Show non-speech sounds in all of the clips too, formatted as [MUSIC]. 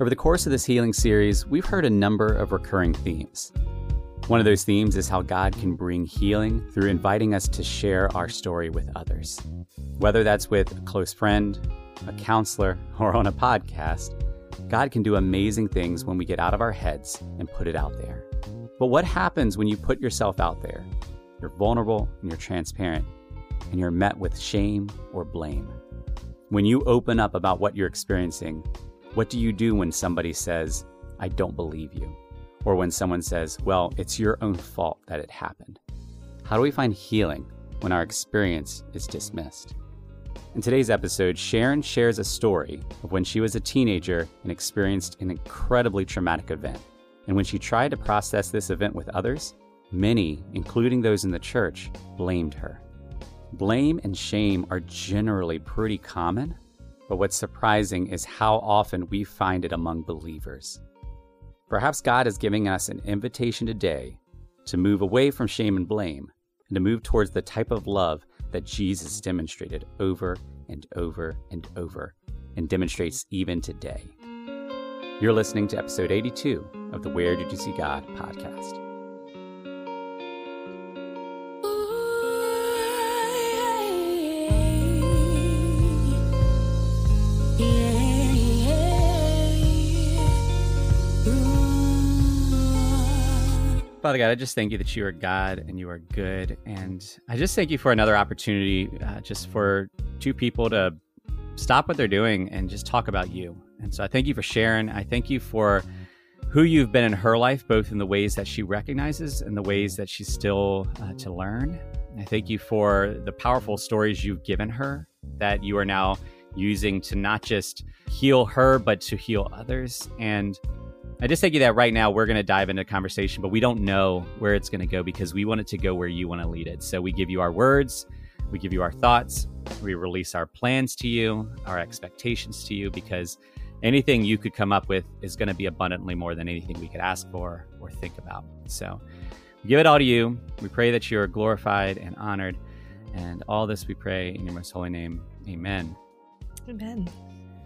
Over the course of this healing series, we've heard a number of recurring themes. One of those themes is how God can bring healing through inviting us to share our story with others. Whether that's with a close friend, a counselor, [LAUGHS] or on a podcast, God can do amazing things when we get out of our heads and put it out there. But what happens when you put yourself out there? You're vulnerable and you're transparent, and you're met with shame or blame. When you open up about what you're experiencing, what do you do when somebody says, I don't believe you? or when someone says, well, it's your own fault that it happened? How do we find healing when our experience is dismissed? In today's episode, Sharon shares a story of when she was a teenager and experienced an incredibly traumatic event. And when she tried to process this event with others, many, including those in the church, blamed her. Blame and shame are generally pretty common, but what's surprising is how often we find it among believers. Perhaps God is giving us an invitation today to move away from shame and blame and to move towards the type of love that Jesus demonstrated over and over and over and demonstrates even today. You're listening to episode 82 of the Where Did You See God podcast. Father God, I just thank you that you are God and you are good. And I just thank you for another opportunity uh, just for two people to stop what they're doing and just talk about you. And so I thank you for Sharon. I thank you for who you've been in her life, both in the ways that she recognizes and the ways that she's still uh, to learn. I thank you for the powerful stories you've given her that you are now using to not just heal her, but to heal others. And I just thank you that right now we're going to dive into a conversation, but we don't know where it's going to go because we want it to go where you want to lead it. So we give you our words, we give you our thoughts, we release our plans to you, our expectations to you, because anything you could come up with is going to be abundantly more than anything we could ask for or think about. So we give it all to you. We pray that you are glorified and honored. And all this we pray in your most holy name. Amen. Amen.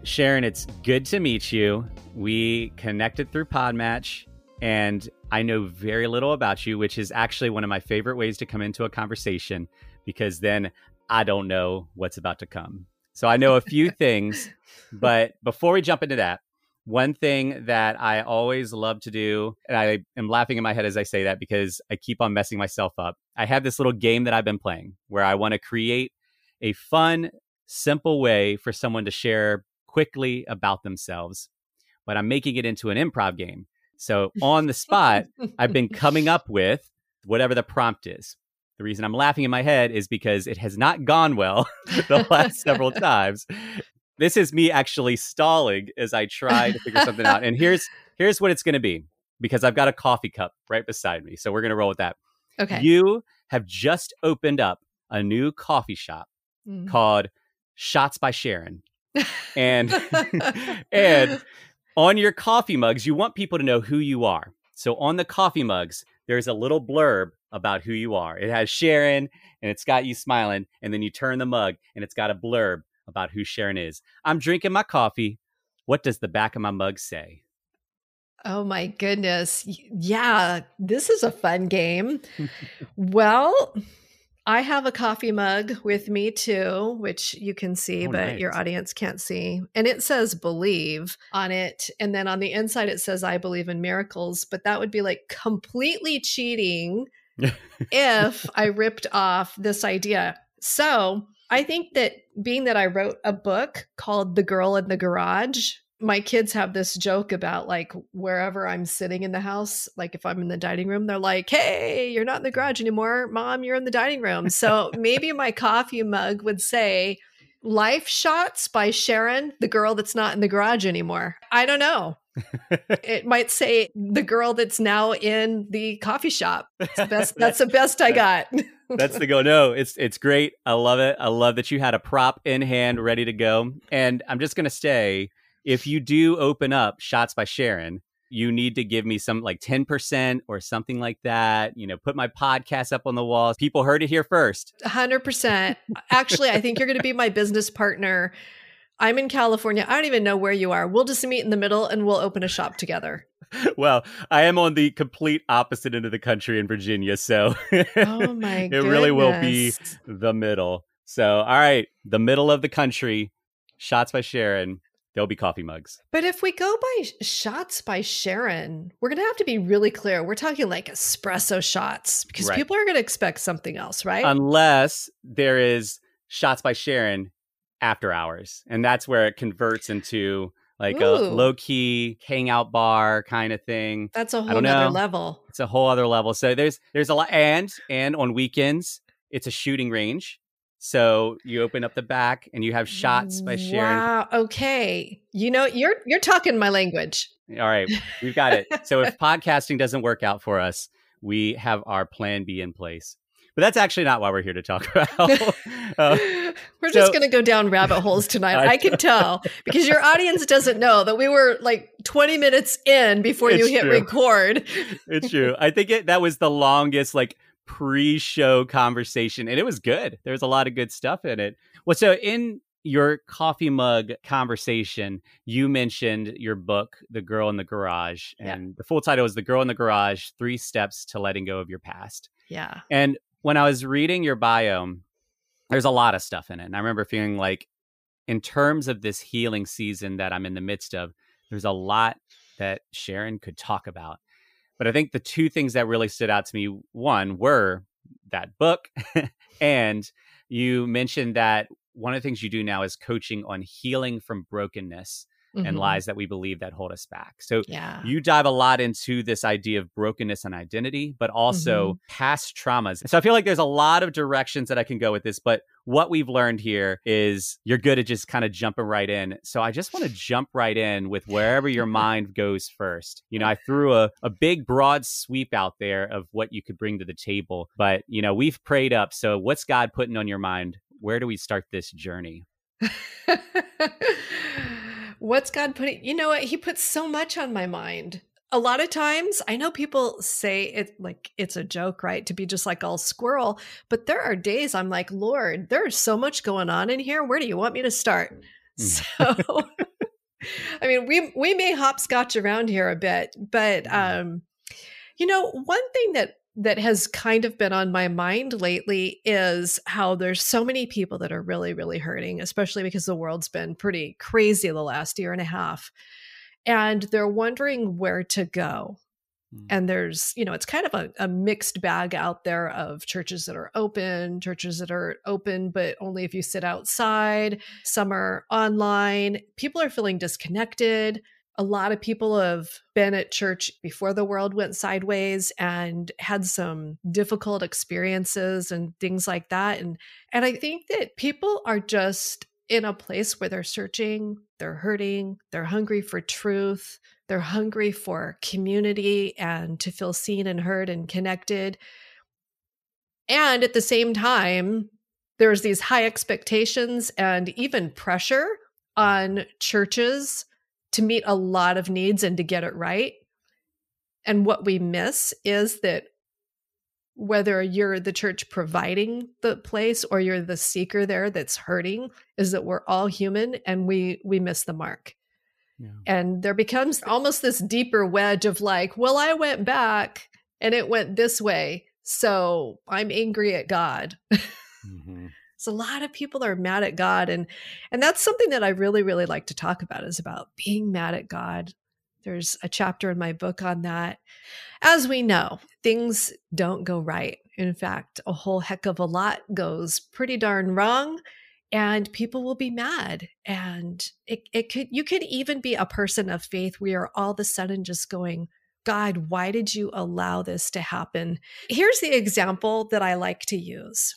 Sharon, it's good to meet you. We connected through Podmatch, and I know very little about you, which is actually one of my favorite ways to come into a conversation because then I don't know what's about to come. So I know a few [LAUGHS] things, but before we jump into that, one thing that I always love to do, and I am laughing in my head as I say that because I keep on messing myself up. I have this little game that I've been playing where I want to create a fun, simple way for someone to share quickly about themselves, but I'm making it into an improv game. So on the spot, I've been coming [LAUGHS] up with whatever the prompt is. The reason I'm laughing in my head is because it has not gone well [LAUGHS] the last several [LAUGHS] times. This is me actually stalling as I try to figure something out. And here's here's what it's going to be because I've got a coffee cup right beside me. So we're going to roll with that. Okay. You have just opened up a new coffee shop mm. called Shots by Sharon and [LAUGHS] [LAUGHS] and on your coffee mugs, you want people to know who you are. So on the coffee mugs, there's a little blurb about who you are. It has Sharon and it's got you smiling, and then you turn the mug and it's got a blurb about who Sharon is. I'm drinking my coffee. What does the back of my mug say? Oh my goodness. Yeah, this is a fun game. [LAUGHS] well, I have a coffee mug with me too, which you can see, oh, but nice. your audience can't see. And it says believe on it. And then on the inside, it says I believe in miracles. But that would be like completely cheating [LAUGHS] if I ripped off this idea. So I think that being that I wrote a book called The Girl in the Garage, my kids have this joke about like wherever I'm sitting in the house, like if I'm in the dining room, they're like, "Hey, you're not in the garage anymore, mom. You're in the dining room." So maybe my coffee mug would say, "Life Shots by Sharon, the girl that's not in the garage anymore." I don't know. [LAUGHS] it might say the girl that's now in the coffee shop. That's the best, [LAUGHS] that's the best I got. that's the go. No, it's it's great. I love it. I love that you had a prop in hand ready to go. And I'm just gonna stay if you do open up shots by Sharon, you need to give me some like 10% or something like that. You know, put my podcast up on the walls. People heard it here first. 100%. Actually, I think you're going to be my business partner I'm in California. I don't even know where you are. We'll just meet in the middle and we'll open a shop together. [LAUGHS] well, I am on the complete opposite end of the country in Virginia, so oh my [LAUGHS] it really will be the middle. So, all right, the middle of the country, shots by Sharon. There'll be coffee mugs. But if we go by shots by Sharon, we're going to have to be really clear. We're talking like espresso shots because right. people are going to expect something else, right? Unless there is shots by Sharon after hours. And that's where it converts into like Ooh. a low key hangout bar kind of thing. That's a whole other level. It's a whole other level. So there's there's a lot and and on weekends it's a shooting range. So you open up the back and you have shots by Sharon. Wow. Okay. You know, you're you're talking my language. All right. We've got it. so if [LAUGHS] podcasting doesn't work out for us, we have our plan B in place. But that's actually not why we're here to talk [LAUGHS] about. [LAUGHS] uh, we're just going to go down rabbit holes tonight. I, I, can tell because your audience doesn't know that we were like 20 minutes in before you hit true. record. it's true. I think it, that was the longest like pre-show conversation and it was good. There's a lot of good stuff in it. Well, so in your coffee mug conversation, you mentioned your book, The Girl in the Garage. And yeah. the full title is The Girl in the Garage Three Steps to Letting Go of Your Past. Yeah. And when I was reading your bio, there's a lot of stuff in it. And I remember feeling like, in terms of this healing season that I'm in the midst of, there's a lot that Sharon could talk about. But I think the two things that really stood out to me one were that book, [LAUGHS] and you mentioned that one of the things you do now is coaching on healing from brokenness mm-hmm. and lies that we believe that hold us back. So yeah. you dive a lot into this idea of brokenness and identity, but also mm-hmm. past traumas. So I feel like there's a lot of directions that I can go with this, but what we've learned here is you're good at just kind of jumping right in. So I just want to jump right in with wherever your [LAUGHS] mind goes first. You know, I threw a, a big broad sweep out there of what you could bring to the table, but you know, we've prayed up. So what's God putting on your mind? Where do we start this journey? [LAUGHS] What's God putting? You know what? He puts so much on my mind. A lot of times, I know people say it like it's a joke, right? To be just like all squirrel. But there are days I'm like, Lord, there's so much going on in here. Where do you want me to start? Mm. So, [LAUGHS] I mean, we we may hopscotch around here a bit, but mm. um, you know, one thing that that has kind of been on my mind lately is how there's so many people that are really, really hurting, especially because the world's been pretty crazy the last year and a half. And they're wondering where to go. Mm. And there's, you know, it's kind of a, a, mixed bag out there of churches that are open, churches that are open, but only if you sit outside. Some are online. People are feeling disconnected a lot of people have been at church before the world went sideways and had some difficult experiences and things like that and and I think that people are just in a place where they're searching, they're hurting, they're hungry for truth, they're hungry for community and to feel seen and heard and connected. And at the same time, there's these high expectations and even pressure on churches to meet a lot of needs and to get it right. And what we miss is that whether you're the church providing the place or you're the seeker there that's hurting is that we're all human and we we miss the mark. Yeah. And there becomes almost this deeper wedge of like, well, I went back and it went this way. So I'm angry at God. [LAUGHS] Mm-hmm. So a lot of people are mad at God and and that's something that I really really like to talk about is about being mad at God. There's a chapter in my book on that. As we know, things don't go right. In fact, a whole heck of a lot goes pretty darn wrong and people will be mad and it, it could you could even be a person of faith where you're all of a sudden just going god why did you allow this to happen here's the example that i like to use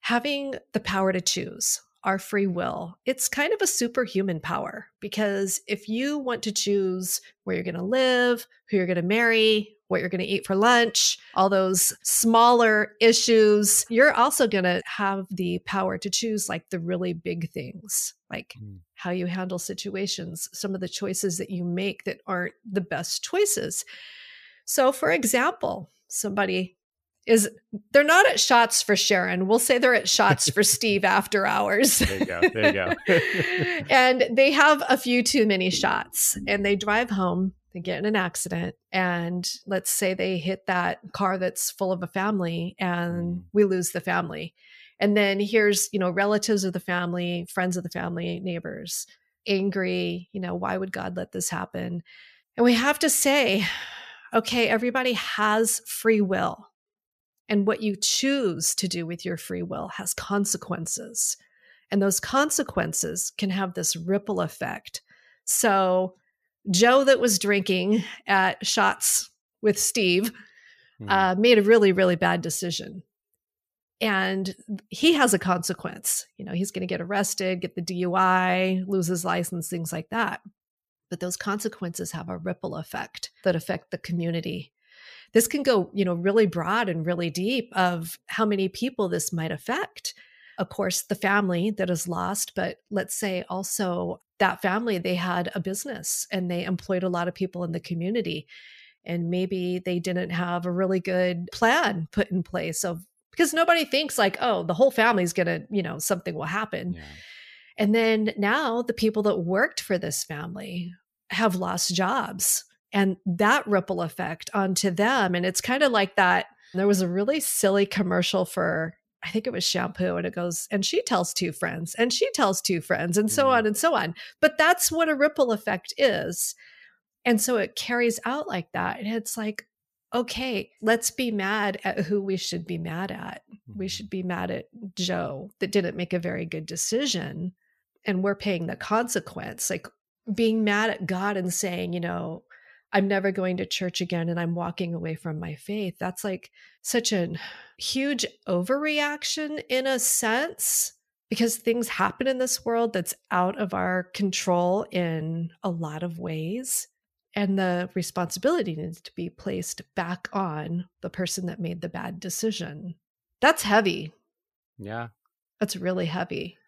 having the power to choose our free will, it's kind of a superhuman power because if you want to choose where you're going to live, who you're going to marry, what you're going to eat for lunch, all those smaller issues, you're also going to have the power to choose like the really big things, like mm. how you handle situations, some of the choices that you make that aren't the best choices. So, for example, somebody is they're not at shots for Sharon. We'll say they're at shots for [LAUGHS] Steve after hours. There you go. There you go. [LAUGHS] [LAUGHS] and they have a few too many shots and they drive home, they get in an accident, and let's say they hit that car that's full of a family and mm. we lose the family. And then here's, you know, relatives of the family, friends of the family, neighbors, angry, you know, why would God let this happen? And we have to say, [SIGHS] okay, everybody has free will and what you choose to do with your free will has consequences. And those consequences can have this ripple effect. So, Joe, that was drinking at shots with Steve, mm. uh, made a really, really bad decision. And he has a consequence. You know, he's going to get arrested, get the DUI, lose his license, things like that. But those consequences have a ripple effect that affect the community this can go, you know, really broad and really deep of how many people this might affect. Of course, the family that is lost, but let's say also that family, they had a business and they employed a lot of people in the community. And maybe they didn't have a really good plan put in place of because nobody thinks like, oh, the whole family's gonna, you know, something will happen. Yeah. And then now the people that worked for this family have lost jobs and that ripple effect onto them. And it's kind of like that. There was a really silly commercial for, I think it was shampoo, and it goes, and she tells two friends, and she tells two friends, and so mm. on and so on. But that's what a ripple effect is. And so it carries out like that. And it's like, okay, let's be mad at who we should be mad at. We mm-hmm. should be mad at Joe that didn't make a very good decision. And we're paying the consequence. Like being mad at God and saying, you know, I'm never going to church again and I'm walking away from my faith. That's like such a huge overreaction in a sense because things happen in this world that's out of our control in a lot of ways. And the responsibility needs to be placed back on the person that made the bad decision. That's heavy. Yeah. That's really heavy.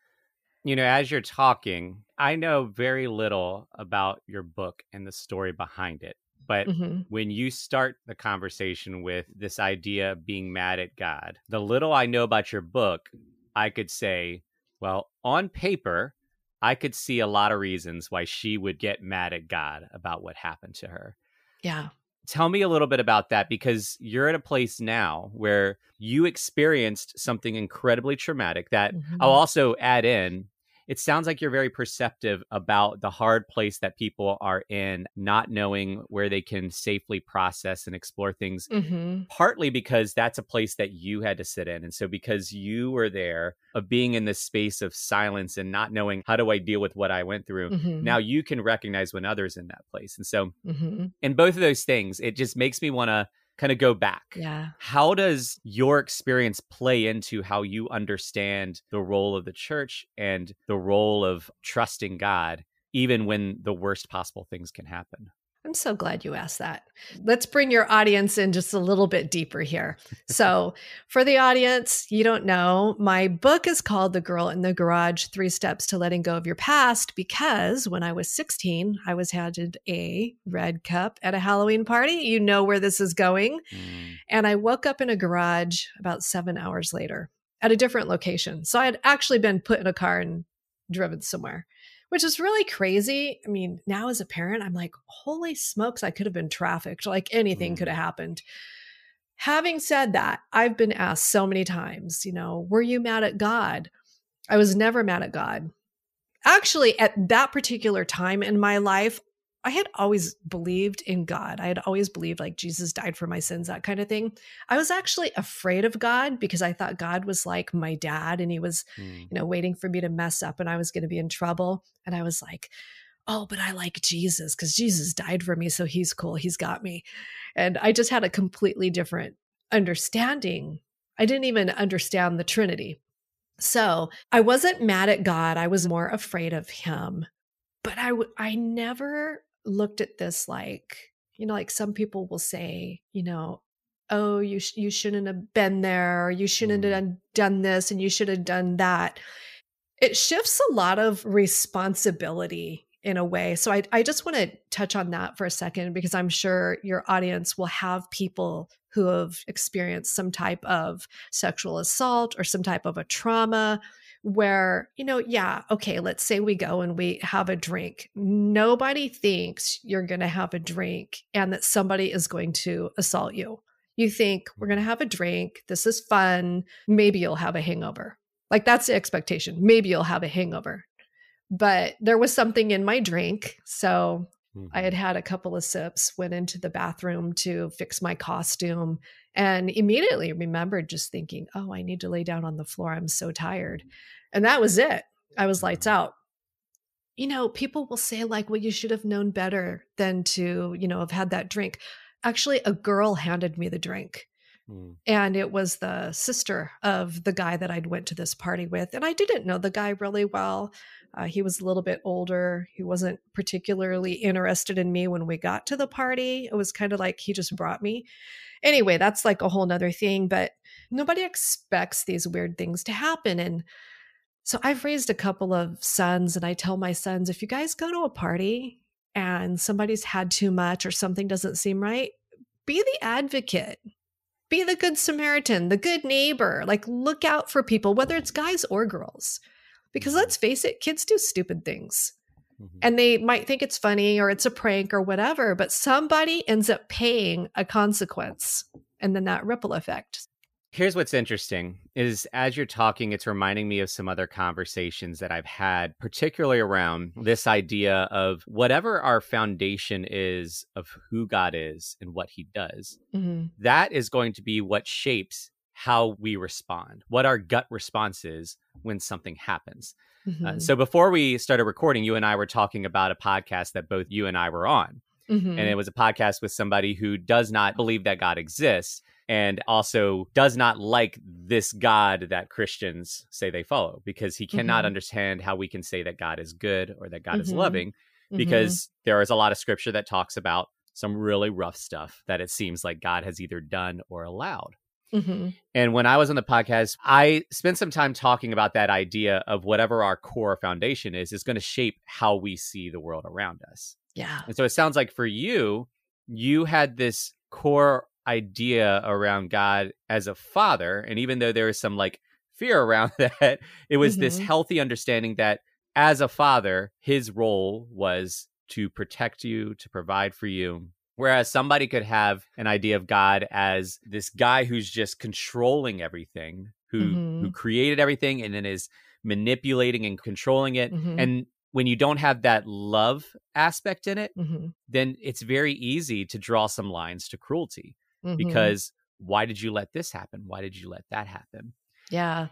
You know, as you're talking, I know very little about your book and the story behind it. But mm-hmm. when you start the conversation with this idea of being mad at God, the little I know about your book, I could say, well, on paper, I could see a lot of reasons why she would get mad at God about what happened to her. Yeah. Tell me a little bit about that because you're at a place now where you experienced something incredibly traumatic that mm-hmm. I'll also add in it sounds like you're very perceptive about the hard place that people are in, not knowing where they can safely process and explore things, mm-hmm. partly because that's a place that you had to sit in. And so, because you were there, of being in this space of silence and not knowing how do I deal with what I went through, mm-hmm. now you can recognize when others in that place. And so, mm-hmm. in both of those things, it just makes me want to kind of go back. Yeah. How does your experience play into how you understand the role of the church and the role of trusting God, even when the worst possible things can happen? I'm so glad you asked that. Let's bring your audience in just a little bit deeper here. [LAUGHS] So, for the audience, you don't know, my book is called The Girl in the Garage Three Steps to Letting Go of Your Past because when I was 16, I was handed a red cup at a Halloween party. You know where this is going. Mm. And I woke up in a garage about seven hours later at a different location. So, I had actually been put in a car and driven somewhere which is really crazy. I mean, now as a parent, I'm like, holy smokes, I could have been trafficked. Like anything mm. could have happened. Having said that, I've been asked so many times, you know, were you mad at God? I was never mad at God. Actually, at that particular time in my life, I had always believed in God. I had always believed like Jesus died for my sins, that kind of thing. I was actually afraid of God because I thought God was like my dad and he was, mm. you know, waiting for me to mess up and I was going to be in trouble. And I was like, oh, but I like Jesus because Jesus died for me. So he's cool. He's got me. And I just had a completely different understanding. I didn't even understand the Trinity. So I wasn't mad at God. I was more afraid of him but I w- I never looked at this like, you know, like some people will say, you know, oh, you sh- you shouldn't have been there, or you shouldn't have mm. done, done this, and you should have done that. It shifts a lot of responsibility in a way. So I, I just want to touch on that for a second because I'm sure your audience will have people who have experienced some type of sexual assault or some type of a trauma where, you know, yeah, okay, let's say we go and we have a drink. Nobody thinks you're going to have a drink and that somebody is going to assault you. You think, we're going to have a drink. This is fun. Maybe you'll have a hangover. Like that's the expectation. Maybe you'll have a hangover. But there was something in my drink. So mm-hmm. I had had a couple of sips, went into the bathroom to fix my costume, and immediately remembered just thinking, oh, I need to lay down on the floor. I'm so tired. And that was it. I was lights out. You know, people will say, like, well, you should have known better than to, you know, have had that drink. Actually, a girl handed me the drink. Mm. And it was the sister of the guy that I'd went to this party with. And I didn't know the guy really well. Uh, he was a little bit older. He wasn't particularly interested in me when we got to the party. It was kind of like he just brought me. Anyway, that's like a whole nother thing, but nobody expects these weird things to happen. And so I've raised a couple of sons, and I tell my sons if you guys go to a party and somebody's had too much or something doesn't seem right, be the advocate. Be the good Samaritan, the good neighbor. Like, look out for people, whether it's guys or girls. Because let's face it, kids do stupid things. Mm-hmm. And they might think it's funny or it's a prank or whatever, but somebody ends up paying a consequence. And then that ripple effect. Here's what's interesting is as you're talking, it's reminding me of some other conversations that I've had, particularly around this idea of whatever our foundation is of who God is and what he does, mm-hmm. that is going to be what shapes how we respond, what our gut response is when something happens. Uh, mm-hmm. Uh, so before we started recording, you and I were talking about a podcast that both you and I were on. Mm-hmm. And it was a podcast with somebody who does not believe that God exists and also does not like this God that Christians say they follow because he cannot mm-hmm. understand how we can say that God is good or that God mm-hmm. is loving mm-hmm. because there is a lot of scripture that talks about some really rough stuff that it seems like God has either done or allowed. Mm-hmm. And when I was on the podcast, I spent some time talking about that idea of whatever our core foundation is, is going to shape how we see the world around us. Yeah. And so it sounds like for you, you had this core idea around God as a father. And even though there was some like fear around [LAUGHS] that, it was mm-hmm. this healthy understanding that as a father, his role was to protect you, to provide for you. Whereas somebody could have an idea of God as this guy who's just controlling everything, who mm-hmm. who created everything and then is manipulating and controlling it. Mm-hmm. And when you don't have that love aspect in it, mm-hmm. then it's very easy to draw some lines to cruelty mm-hmm. because why did you let this happen? Why did you let that happen? Yeah,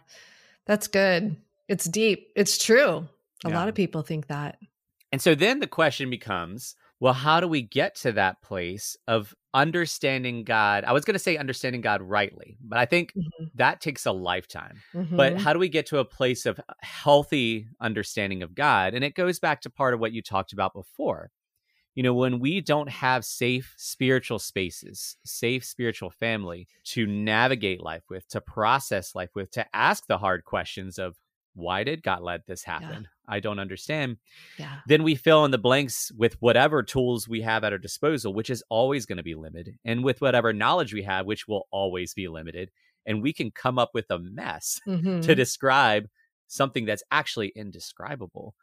that's good. It's deep. It's true. A yeah. lot of people think that. And so then the question becomes well, how do we get to that place of understanding God? I was going to say understanding God rightly, but I think mm-hmm. that takes a lifetime. Mm-hmm. But how do we get to a place of healthy understanding of God? And it goes back to part of what you talked about before you know, when we don't have safe spiritual spaces, safe spiritual family to navigate life with, to process life with, to ask the hard questions of why did God let this happen? Yeah. I don't understand. Yeah. Then we fill in the blanks with whatever tools we have at our disposal, which is always going to be limited, and with whatever knowledge we have, which will always be limited. And we can come up with a mess [LAUGHS] mm-hmm. to describe something that's actually indescribable.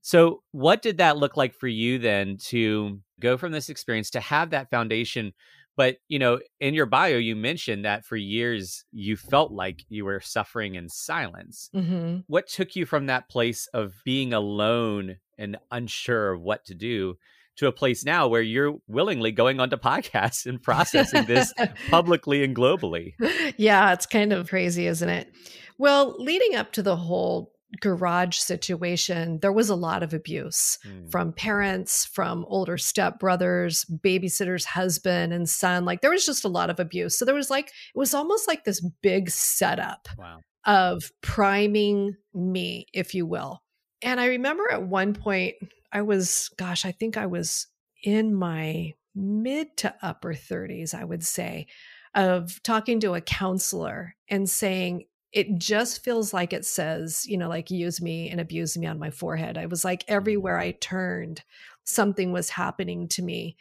So, what did that look like for you then to go from this experience to have that foundation? But, you know, in your bio, you mentioned that for years you felt like you were suffering in silence. Mm-hmm. What took you from that place of being alone and unsure of what to do to a place now where you're willingly going onto [LAUGHS] podcasts and processing this [LAUGHS] publicly and globally? Yeah, it's kind of crazy, isn't it? Well, leading up to the whole garage situation, there was a lot of abuse mm. from parents, from older stepbrothers, babysitters, husband and son. Like there was just a lot of abuse. So there was like, it was almost like this big setup wow. of priming me, if you will. And I remember at one point, I was, gosh, I think I was in my mid to upper 30s, I would say, of talking to a counselor and saying, it just feels like it says, you know, like use me and abuse me on my forehead. I was like, everywhere I turned, something was happening to me.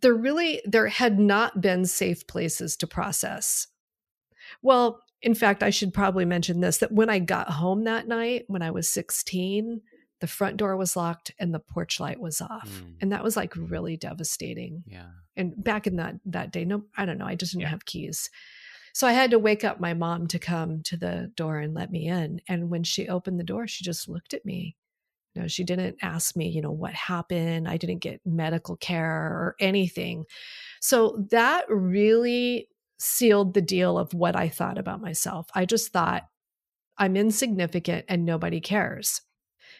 There really, there had not been safe places to process. Well, in fact, I should probably mention this that when I got home that night, when I was 16, the front door was locked and the porch light was off. Mm. And that was like really devastating. Yeah. And back in that that day, no, I don't know, I just didn't yeah. have keys. So I had to wake up my mom to come to the door and let me in. And when she opened the door, she just looked at me. You know, she didn't ask me, you know, what happened. I didn't get medical care or anything. So that really sealed the deal of what I thought about myself. I just thought I'm insignificant and nobody cares.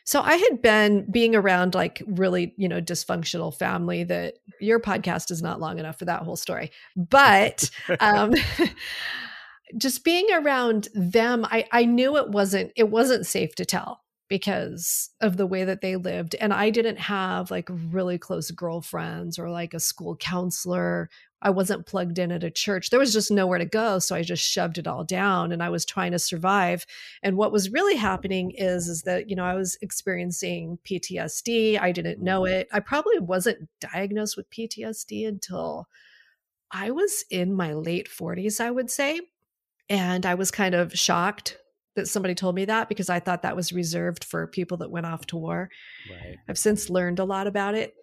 So I had been being around like really, you know, dysfunctional family that your podcast is not long enough for that whole story. But [LAUGHS] um [LAUGHS] just being around them, I I knew it wasn't it wasn't safe to tell because of the way that they lived and I didn't have like really close girlfriends or like a school counselor I wasn't plugged in at a church. There was just nowhere to go, so I just shoved it all down and I was trying to survive. And what was really happening is is that, you know, I was experiencing PTSD. I didn't know mm-hmm. it. I probably wasn't diagnosed with PTSD until I was in my late 40s, I would say. And I was kind of shocked that somebody told me that because I thought that was reserved for people that went off to war. Right. I've since learned a lot about it.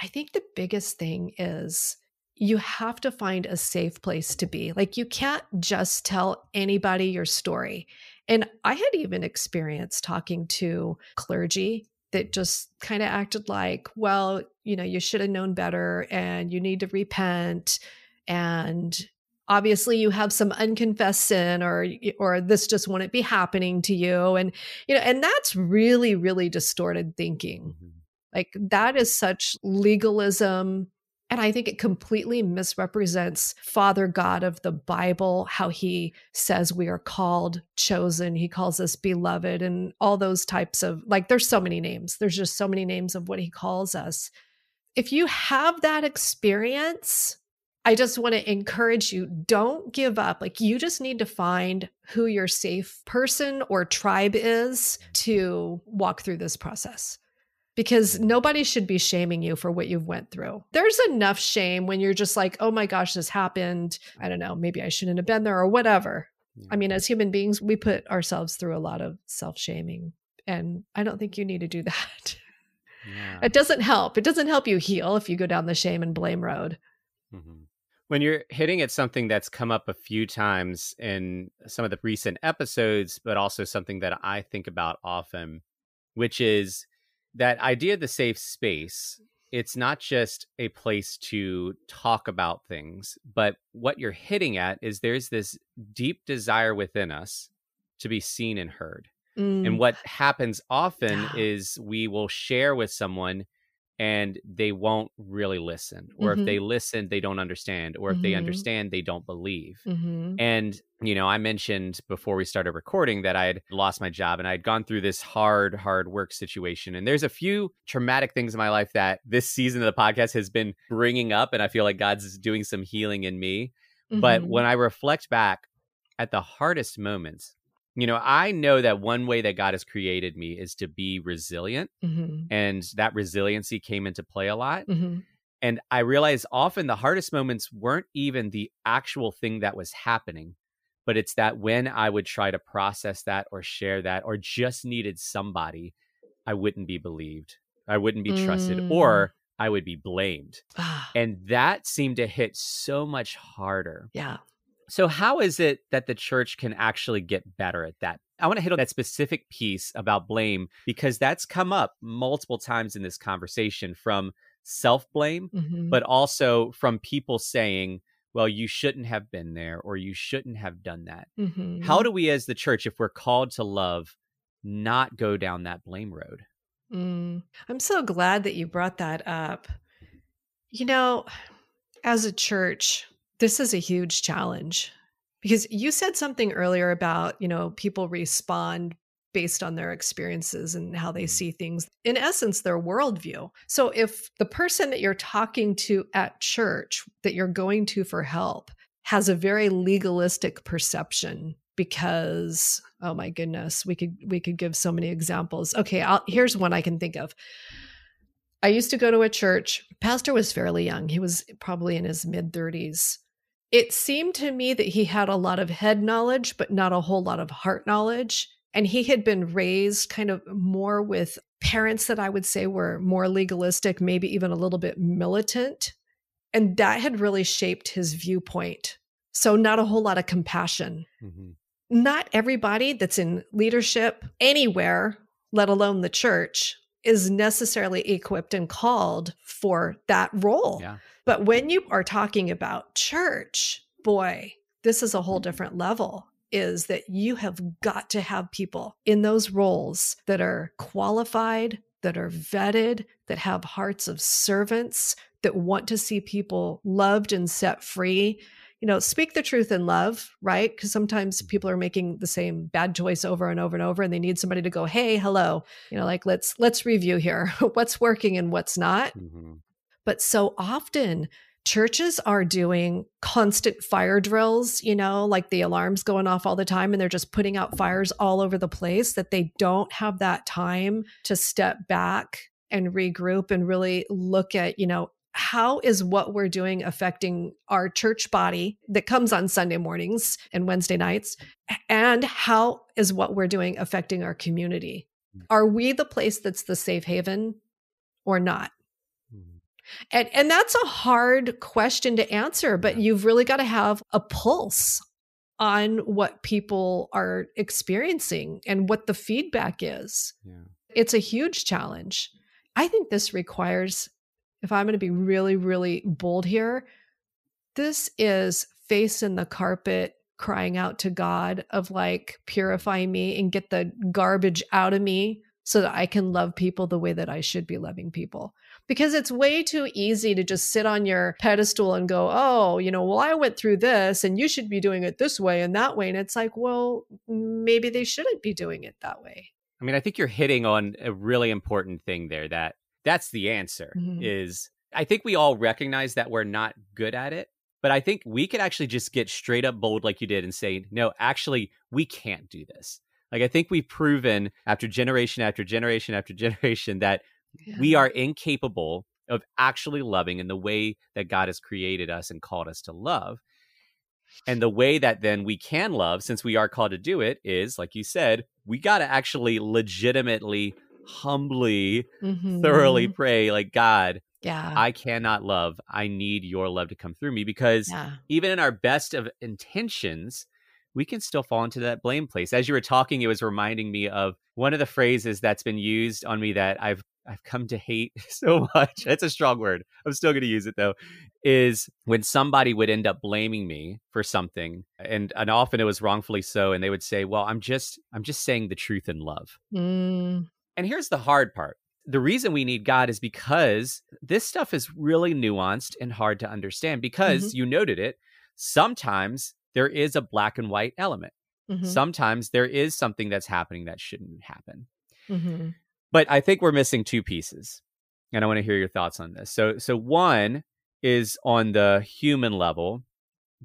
I think the biggest thing is you have to find a safe place to be. Like you can't just tell anybody your story. And I had even experienced talking to clergy that just kind of acted like, well, you know, you should have known better and you need to repent and obviously you have some unconfessed sin or or this just wouldn't be happening to you and you know and that's really really distorted thinking. Mm-hmm. Like that is such legalism and I think it completely misrepresents Father God of the Bible, how he says we are called, chosen. He calls us beloved, and all those types of like, there's so many names. There's just so many names of what he calls us. If you have that experience, I just want to encourage you don't give up. Like, you just need to find who your safe person or tribe is to walk through this process because nobody should be shaming you for what you've went through. There's enough shame when you're just like, "Oh my gosh, this happened. I don't know, maybe I shouldn't have been there or whatever." Yeah. I mean, as human beings, we put ourselves through a lot of self-shaming, and I don't think you need to do [LAUGHS] that. Yeah. It doesn't help. It doesn't help you heal if you go down the shame and blame road. Mm-hmm. When you're hitting at something that's come up a few times in some of the recent episodes, but also something that I think about often, which is that idea of the safe space it's not just a place to talk about things but what you're hitting at is there's this deep desire within us to be seen and heard mm. and what happens often yeah. is we will share with someone and they won't really listen or mm-hmm. if they listen they don't understand or if mm-hmm. they understand they don't believe mm-hmm. and you know i mentioned before we started recording that i had lost my job and i had gone through this hard hard work situation and there's a few traumatic things in my life that this season of the podcast has been bringing up and i feel like god's doing some healing in me but mm-hmm. when i reflect back at the hardest moments you know, I know that one way that God has created me is to be resilient. Mm-hmm. And that resiliency came into play a lot. Mm-hmm. And I realized often the hardest moments weren't even the actual thing that was happening, but it's that when I would try to process that or share that or just needed somebody, I wouldn't be believed. I wouldn't be trusted mm. or I would be blamed. Ah. and that seemed to hit so much harder. Yeah. So, how is it that the church can actually get better at that? I want to hit on that specific piece about blame because that's come up multiple times in this conversation from self blame, mm-hmm. but also from people saying, well, you shouldn't have been there or you shouldn't have done that. Mm-hmm. How do we, as the church, if we're called to love, not go down that blame road? Mm. I'm so glad that you brought that up. You know, as a church, this is a huge challenge because you said something earlier about, you know, people respond based on their experiences and how they mm. see things. In essence, their worldview. So if the person that you're talking to at church that you're going to for help has a very legalistic perception because oh my goodness we could we could give so many examples okay I'll, here's one i can think of i used to go to a church pastor was fairly young he was probably in his mid 30s it seemed to me that he had a lot of head knowledge but not a whole lot of heart knowledge. And he had been raised kind of more with parents that i would say were more legalistic maybe even a little bit militant. And that had really shaped his viewpoint. So not a whole lot of compassion. Mm-hmm. Not everybody that's in leadership anywhere, let alone the church, is necessarily equipped and called for that role. Yeah. But when you are talking about church, boy, this is a whole mm-hmm. different level. Is that you have got to have people in those roles that are qualified, that are vetted, that have hearts of servants, that want to see people loved and set free, you know, speak the truth in love, right? Because sometimes mm-hmm. people are making the same bad choice over and over and over and they need somebody to go, "Hey, hello." You know, mm-hmm. like let's let's review here. [LAUGHS] what's working and what's not. Mm-hmm. But so often churches are doing constant fire drills, you know, like the alarms going off all the time and they're just putting out mm-hmm. fires all over the place that they don't have that time to step back and regroup and really look at, you know, how is what we're doing affecting our church body that comes on Sunday mornings and Wednesday nights? And how is what we're doing affecting our community? Mm. Are we the place that's the safe haven or not? Mm. And and that's a hard question to answer, but you've really got to have a pulse on what people are experiencing and what the feedback is. Yeah. It's a huge challenge. I think this requires if I'm going to be really, really bold here, this is face in the carpet crying out to God of like, purify me and get the garbage out of me so that I can love people the way that I should be loving people. Because it's way too easy to just sit on your pedestal and go, oh, you know, well, I went through this and you should be doing it this way and that way. And it's like, well, maybe they shouldn't be doing it that way. I mean, I think you're hitting on a really important thing there that that's the answer mm-hmm. is I think we all recognize that we're not good at it, but I think we could actually just get straight up bold like you did and say, no, actually, we can't do this. Like I think we've proven after generation after generation after [LAUGHS] generation that yeah. we are incapable of actually loving in the way that God has created us and called us to love. And the way that then we can love, since we are called to do it, is like you said, we got to actually legitimately humbly, mm-hmm. thoroughly pray, like, God, yeah. I cannot love. I need your love to come through me because yeah. even in our best of intentions, we can still fall into that blame place. As you were talking, it was reminding me of one of the phrases that's been used on me that I've I've come to hate [LAUGHS] so much. It's a strong word. I'm still going to use it though. Is when somebody would end up blaming me for something, and and often it was wrongfully so, and they would say, "Well, I'm just I'm just saying the truth in love." Mm. And here's the hard part. The reason we need God is because this stuff is really nuanced and hard to understand because mm-hmm. you noted it. Sometimes there is a black and white element. Mm-hmm. Sometimes there is something that's happening that shouldn't happen. Mm-hmm. But I think we're missing two pieces. And I want to hear your thoughts on this. So so one is on the human level.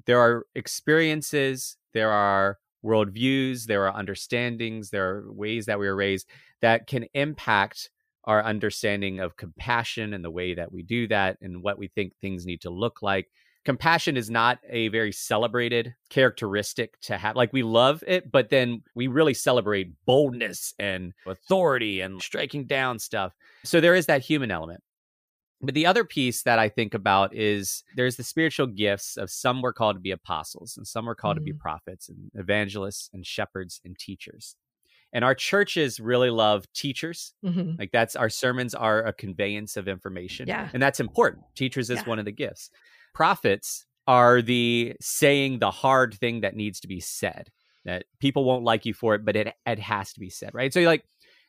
There are experiences, there are worldviews, there are understandings, there are ways that we are raised that can impact our understanding of compassion and the way that we do that and what we think things need to look like. Compassion is not a very celebrated characteristic to have. Like we love it, but then we really celebrate boldness and authority and striking down stuff. So there is that human element. But the other piece that I think about is there's the spiritual gifts of some were called to be apostles and some were called mm-hmm. to be mm-hmm. prophets and evangelists and shepherds and teachers. And our churches really love teachers. Mm-hmm. Like that's our sermons are a conveyance of information. Yeah. And that's important. Teachers is yeah. one of the gifts. Prophets are the saying the hard thing that needs to be said. That people won't like you for it, but it it has to be said, right? So like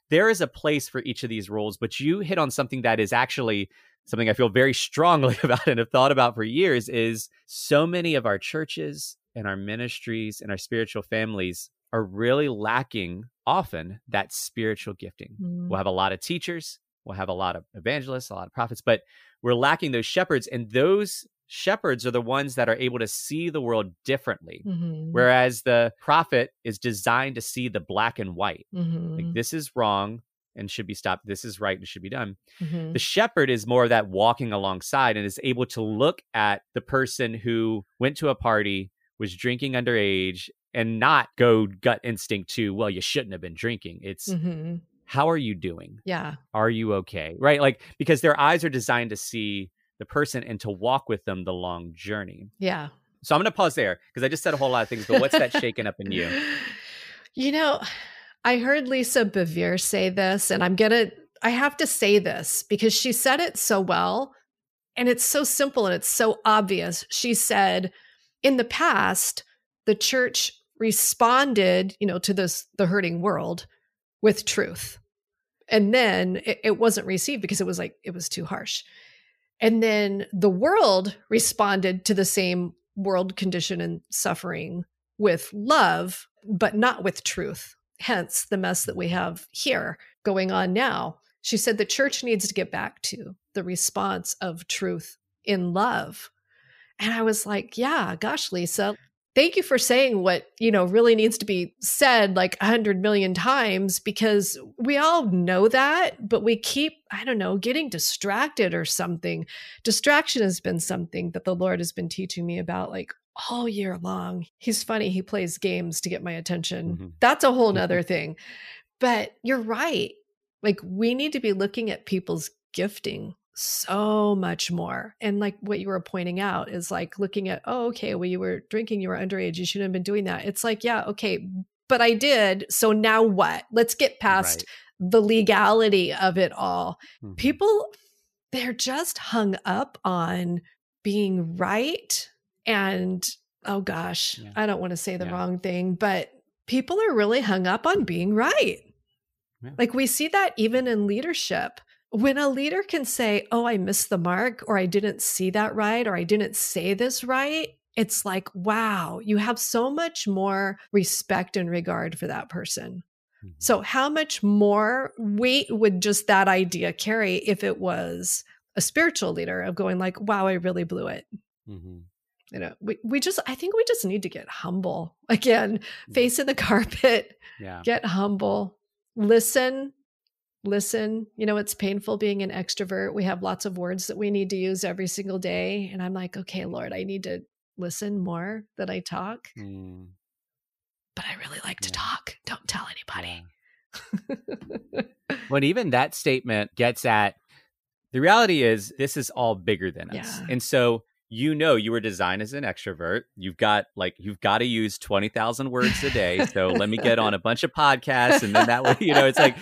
there is a place for each of these roles, but you hit on something that is actually something I feel very strongly [LAUGHS] about and have thought about for years is so many of our churches and our ministries and our spiritual families are really lacking often that spiritual gifting. Mm. We'll have a lot of teachers, we'll have a lot of evangelists, a lot of prophets, but we're lacking those shepherds. And those shepherds are the ones that are able to see the world differently. Mm-hmm. Whereas the prophet is designed to see the black and white. Mm-hmm. Like this is wrong and should be stopped. This is right and should be done. Mm-hmm. The shepherd is more of that walking alongside and is able to look at the person who went to a party, was drinking underage, and not go gut instinct to, well, you shouldn't have been drinking. It's mm-hmm. how are you doing? Yeah. Are you okay? Right. Like, because their eyes are designed to see the person and to walk with them the long journey. Yeah. So I'm going to pause there because I just said a whole lot of things, but what's that [LAUGHS] shaking up in you? You know, I heard Lisa Bevere say this, and I'm going to, I have to say this because she said it so well. And it's so simple and it's so obvious. She said, in the past, the church responded, you know, to this the hurting world with truth. And then it, it wasn't received because it was like it was too harsh. And then the world responded to the same world condition and suffering with love, but not with truth. Hence the mess that we have here going on now. She said the church needs to get back to the response of truth in love. And I was like, yeah, gosh, Lisa, thank you for saying what you know really needs to be said like a hundred million times because we all know that but we keep i don't know getting distracted or something distraction has been something that the lord has been teaching me about like all year long he's funny he plays games to get my attention mm-hmm. that's a whole nother [LAUGHS] thing but you're right like we need to be looking at people's gifting so much more. And like what you were pointing out is like looking at, oh, okay, well, you were drinking, you were underage, you shouldn't have been doing that. It's like, yeah, okay, but I did. So now what? Let's get past right. the legality of it all. Mm-hmm. People, they're just hung up on being right. And oh gosh, yeah. I don't want to say the yeah. wrong thing, but people are really hung up on being right. Yeah. Like we see that even in leadership when a leader can say, Oh, I missed the mark, or I didn't see that right, or I didn't say this right, it's like, wow, you have so much more respect and regard for that person. Mm-hmm. So, how much more weight would just that idea carry if it was a spiritual leader of going, like, wow, I really blew it? Mm-hmm. You know, we, we just, I think we just need to get humble again, mm-hmm. face in the [LAUGHS] carpet, yeah. get humble, listen, listen. You know, it's painful being an extrovert. We have lots of words that we need to use every single day. And I'm like, okay, Lord, I need to listen more that I talk. Mm. But I really like yeah. to talk. Don't tell anybody. [LAUGHS] When even that statement gets at the reality is this is all bigger than us. Yeah. And so you know you were designed as an extrovert. You've got like you've got to use twenty thousand words a day. So let me get on a bunch of podcasts, and then that way, you know, it's like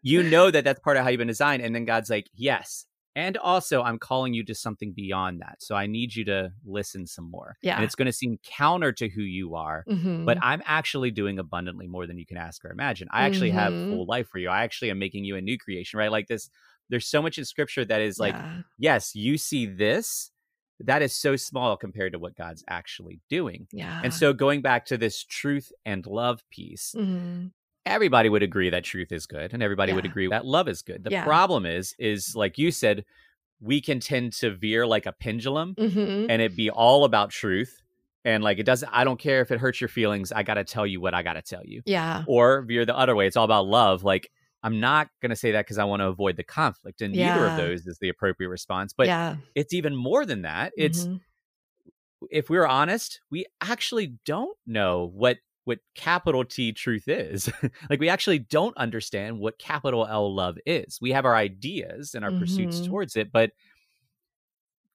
you [LAUGHS] know that that's part of how you've been designed. And then God's like, yes, and also I'm calling you to something beyond that. So I need you to listen some more. Yeah, and it's going to seem counter to who you are, mm-hmm. but I'm actually doing abundantly more than you can ask or imagine. I actually mm-hmm. have full life for you. I actually am making you a new creation, right? Like this. There's so much in Scripture that is like, yeah. yes, you see this that is so small compared to what God's actually doing. Yeah. And so going back to this truth and love piece, mm-hmm. everybody would agree that truth is good and everybody yeah. would agree that love is good. The yeah. problem is is like you said, we can tend to veer like a pendulum mm-hmm. and it be all about truth and like it doesn't i don't care if it hurts your feelings i gotta tell you what i gotta tell you yeah or veer the other way it's all about love like I'm not going to say that because I want to avoid the conflict. And yeah. neither of those is the appropriate response. But yeah. it's even more than that. It's, mm-hmm. if we're honest, we actually don't know what what capital T truth is. [LAUGHS] like we actually don't understand what capital L love is. We have our ideas and our mm-hmm. pursuits towards it, but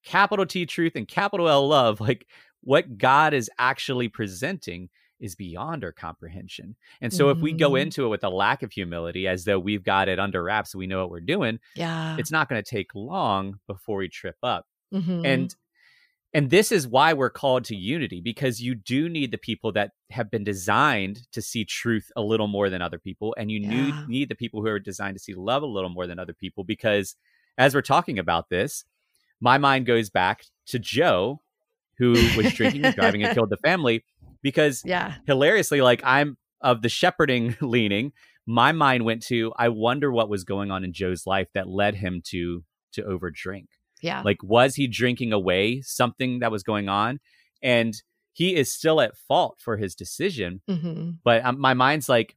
capital T truth and capital L love, like what God is actually presenting is beyond our comprehension. And so mm-hmm. if we go mm-hmm. into it with a lack of humility as though we've got it under wraps, we know what we're doing, yeah. it's not going to take long before we trip up. Mm-hmm. And and this is why we're called to unity because you do need the people that have been designed to see truth a little more than other people and you yeah. need need the people who are designed to see love a little more than other people because as we're talking about this, my mind goes back to Joe who was drinking and driving and [LAUGHS] killed the family because yeah hilariously like i'm of the shepherding [LAUGHS] leaning my mind went to i wonder what was going on in joe's life that led him to to overdrink Yeah. Like, was he drinking away something that was going on? And he is still at fault for his decision. Mm-hmm. But um, my mind's like,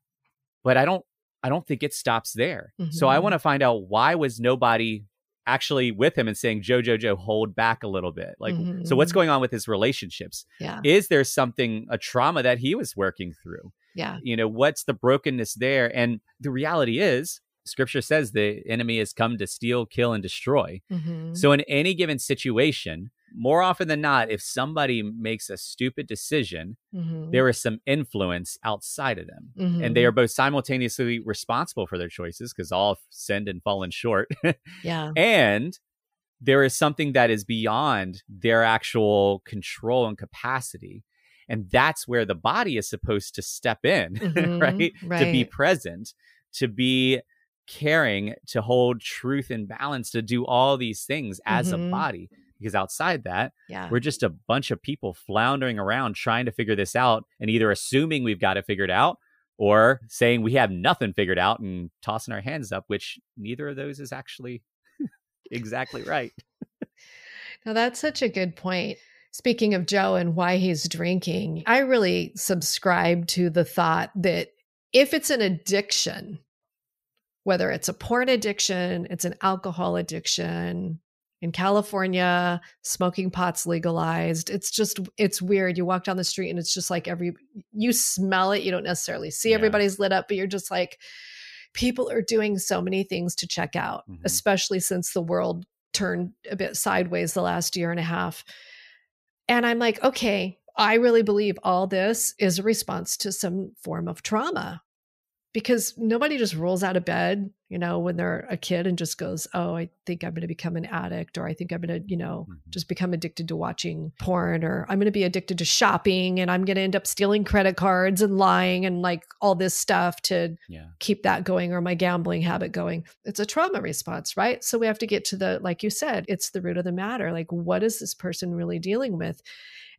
but I don't, I don't think it stops there. Mm-hmm. So I mm-hmm. want to find out why was nobody actually with him and saying, Joe, Joe, Joe, hold back a little bit. Like, mm-hmm. so what's mm-hmm. going on with his relationships? Yeah. Is there something, a trauma that he was working through? Yeah. You know, what's the brokenness there? And the reality is, scripture says the enemy has come to steal, kill, and destroy. Mm-hmm. So in any given situation, more often than not, if somebody makes a stupid decision, mm-hmm. there is some influence outside of them. Mm-hmm. And they are both simultaneously responsible for their choices because all sinned and fallen short. [LAUGHS] yeah. And there is something that is beyond their actual control and capacity. And that's where the body is supposed to step in, [LAUGHS] mm-hmm. right? right? To be present, to be caring, to hold truth and balance, to do all these things as a mm-hmm. body because outside that yeah. we're just a bunch of people floundering around trying to figure this out and either assuming we've got it figured out or saying we have nothing figured out and tossing our hands up which neither of those is actually [LAUGHS] exactly right now that's such a good point speaking of joe and why he's drinking i really subscribe to the thought that if it's an addiction whether it's a porn addiction it's an alcohol addiction in California, smoking pot's legalized. It's just it's weird. You walk down the street and it's just like every you smell it. You don't necessarily see yeah. everybody's lit up, but you're just like people are doing so many things to check out, mm-hmm. especially since the world turned a bit sideways the last year and a half. And I'm like, okay, I really believe all this is a response to some form of trauma because nobody just rolls out of bed, you know, when they're a kid and just goes, Oh, I think I'm going to become an addict, or I think I'm going to, you know, mm-hmm. just become addicted to watching porn, or I'm going to be addicted to shopping and I'm going to end up stealing credit cards and lying and like all this stuff to yeah. keep that going or my gambling habit going. It's a trauma response, right? So we have to get to the, like you said, it's the root of the matter. Like, what is this person really dealing with?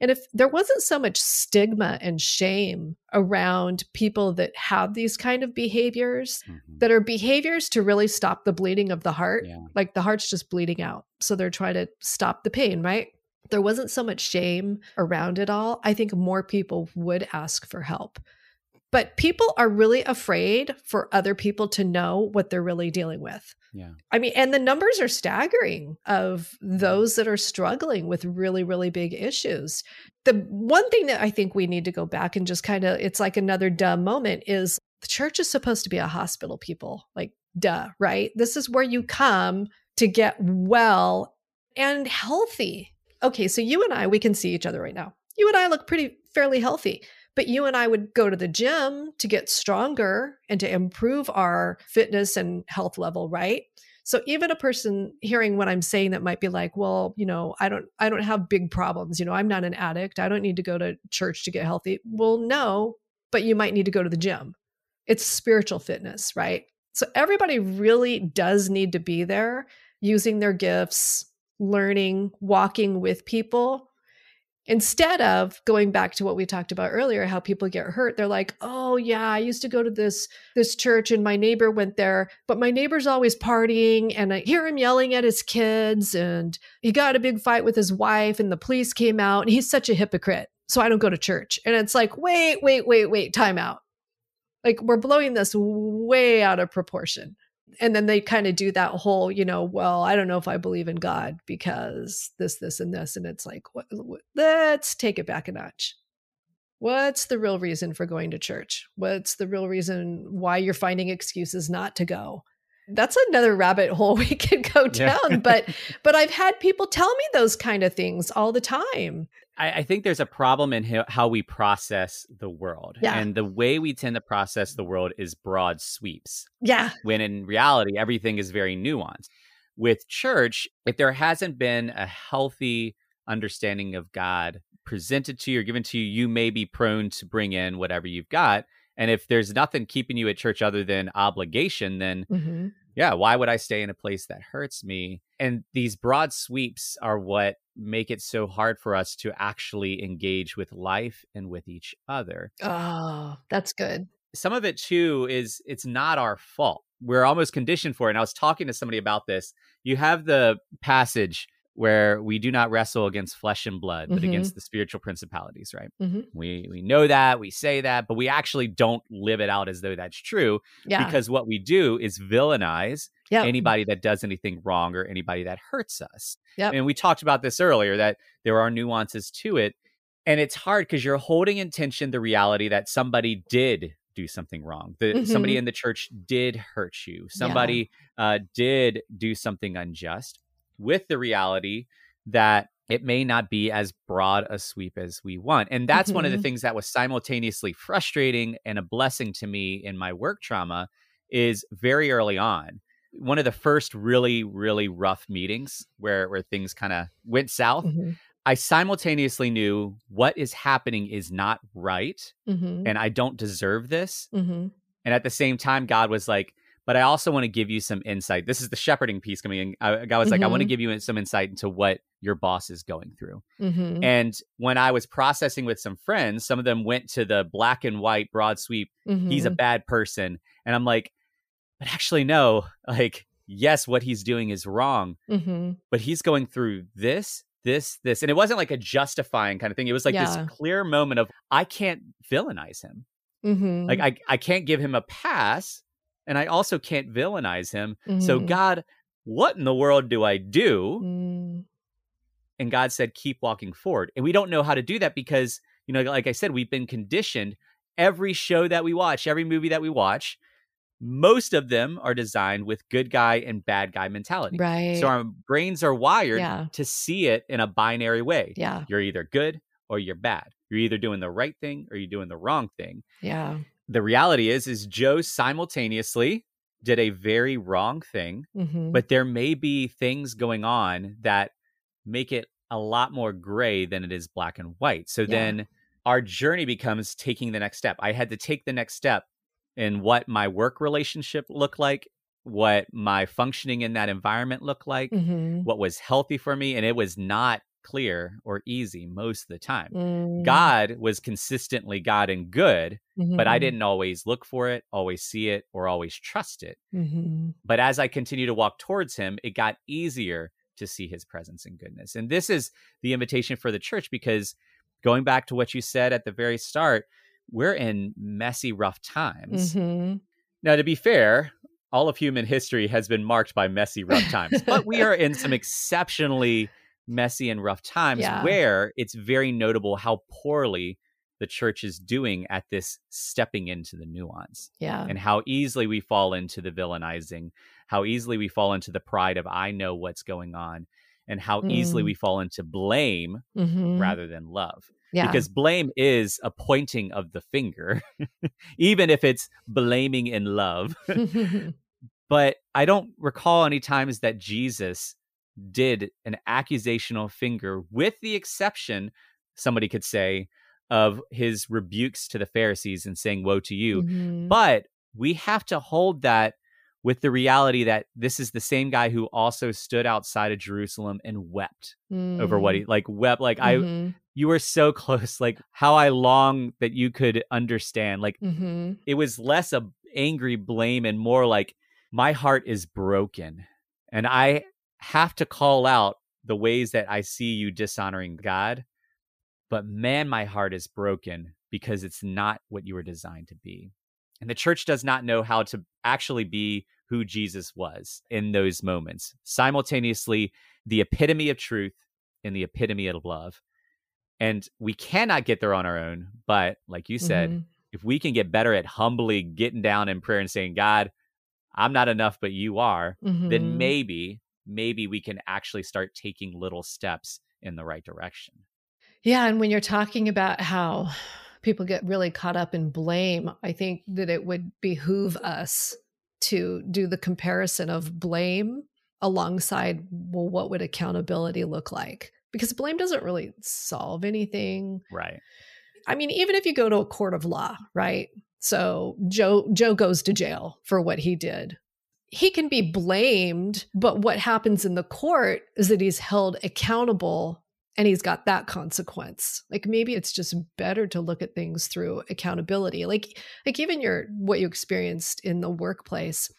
And if there wasn't so much stigma and shame around people that have these kind of behaviors, mm-hmm. that are behaviors to really stop the bleeding of the heart, yeah. like the heart's just bleeding out. So they're trying to stop the pain, right? There wasn't so much shame around it all. I think more people would ask for help. But people are really afraid for other people to know what they're really dealing with. Yeah. I mean, and the numbers are staggering of mm-hmm. those that are struggling with really, really big issues. The one thing that I think we need to go back and just kind of, it's like another dumb moment is the church is supposed to be a hospital, people. Like, duh, right? This is where you mm-hmm. come to get well and healthy. Okay, so you and I, we can see each other right now. You and I look pretty fairly healthy. But you and I would go to the gym to get stronger and to improve our fitness and health level, right? So even a person hearing what I'm saying that might be like, well, you know, I don't I don't have big problems, you know, I'm not an addict. I don't need to go to church to get healthy. Well, no, but you might need to go to the gym. It's spiritual fitness, right? So everybody really does need to be there using their gifts, learning, walking with people instead of going back to what we talked about earlier how people get hurt they're like oh yeah i used to go to this this church and my neighbor went there but my neighbor's always partying and i hear him yelling at his kids and he got a big fight with his wife and the police came out and he's such a hypocrite so i don't go to church. And it's like wait wait wait wait time out. Like we're blowing this way out of proportion and then they kind of do that whole you know well i don't know if i believe in god because this this and this and it's like what, what, let's take it back a notch. What's the real reason for going to church? What's the real reason why you're finding excuses not to go that's another rabbit hole [LAUGHS] we could go down yeah. but but i've had people tell me those kind of things all the time I, I think there's a problem in how we process the world. Yeah. And the way we tend to process the world is broad sweeps. Yeah. When in reality, everything is very nuanced. With church, if there hasn't been a healthy understanding of God presented to you or given to you, you may be prone to bring in whatever you've got. And if there's nothing keeping you at church other than obligation, then mm-hmm. Yeah, why would I stay in a place that hurts me? And these broad sweeps are what make it so hard for us to actually engage with life and with each other. Oh, that's good. Some of it too is it's not our fault. We're almost conditioned for it. And I was talking to somebody about this you have the passage where we do not wrestle against flesh and blood, but mm-hmm. against the spiritual principalities, right? Mm-hmm. We we know that, we say that, but we actually don't live it out as though that's true. Yeah. Because what we do is villainize yep. anybody that does anything wrong or anybody that hurts us. Yep. And we talked about this earlier that there are nuances to it. And it's hard because you're holding in tension the reality that somebody did do something wrong. The, mm-hmm. Somebody in the church did hurt you. Somebody yeah. uh, did do something unjust with the reality that it may not be as broad a sweep as we want. And that's mm-hmm. one of the mm-hmm. things that was simultaneously frustrating and a blessing to me in my work trauma is very early on. One of the first really, really rough meetings where, where things kind of went south. Mm-hmm. I simultaneously knew what is happening is not right mm-hmm. and I don't deserve this. Mm-hmm. And at the same time, God was like, but I also want to give you some insight. This is the shepherding piece coming in. I, I was mm-hmm. like, I want to mm-hmm. give you some insight into what your boss is going through. Mm-hmm. And when I was processing with some friends, some of them went to the black and white broad sweep. Mm-hmm. He's a mm-hmm. bad person. And I'm like, but actually, no, [LAUGHS] like, yes, what he's doing is wrong, mm-hmm. but he's going through this, this, this. And it wasn't like a justifying kind of thing. It was like yeah. this clear moment of, I can't villainize him. Like, I, I can't give him a pass and I also can't villainize him. Mm. So, God, what in the world do I do? Mm. And God said, keep walking forward. And we don't know how to do that because, you know, like I said, we've been conditioned. Every show that we watch, every movie that we watch, most of them are designed with good guy and bad guy mentality. Right. So our brains are wired yeah. to see it in a binary way. Yeah. You're either good or you're bad. You're either doing the right thing or you're doing the wrong thing. Yeah the reality is is joe simultaneously did a very wrong thing mm-hmm. but there may be things going on that make it a lot more gray than it is black and white so yeah. then our journey becomes taking the next step i had to take the next step in what my work relationship looked like what my functioning in that environment looked like mm-hmm. what was healthy for me and it was not clear or easy most of the time. Mm. God was consistently God and good, mm-hmm. but I mm-hmm. didn't always look for it, always see it, or always trust it. Mm-hmm. But as I continued to walk towards Him, it got easier to see His presence and goodness. And this is the invitation for the church because going back to what you said at the very start, we're in messy, rough times. Mm-hmm. Now, to be fair, all of human history has been marked by messy, rough times, but we are in some [LAUGHS] exceptionally messy and rough times yeah. where it's very notable how poorly the church is doing at this stepping into the nuance. Yeah. And how easily we fall into the villainizing, how easily we fall into the pride of I know what's going on, and how mm. easily we fall into blame mm-hmm. rather than love. Yeah. Because blame is a pointing of the finger, [LAUGHS] even if it's blaming in love. [LAUGHS] but I don't recall any times that Jesus did an accusational finger, with the exception, somebody could say, of his rebukes to the Pharisees and saying, Woe to you. Mm-hmm. But we have to hold that with the reality that this is the same guy who also stood outside of Jerusalem and wept mm. over what he mm. like wept like mm-hmm. I you were so close like how I long that you could understand like mm-hmm. it was less a angry blame and more like my heart is broken and I have to call out the ways that I see you dishonoring God. But man, my heart is broken because it's not what you were designed to be. And the church does not know how to actually be who Jesus was in those moments. Simultaneously, the epitome of truth and the epitome of love. And we cannot get there on our own. But like you said, mm-hmm. if we can get better at humbly getting down in prayer and saying, God, I'm not enough, but you are, mm-hmm. then maybe maybe we can actually start taking little steps in the right direction. Yeah. And when you're talking about how people get really caught up in blame, I think that it would behoove us to do the comparison of blame alongside, well, what would accountability look like? Because blame doesn't really solve anything. Right. I mean, even if you go to a court of law, right? So Joe Joe goes to jail for what he did he can be blamed, but what happens in the court is that he's held accountable and he's got that consequence. Like maybe it's just better to look at things through accountability. Like like even your what you experienced in the workplace.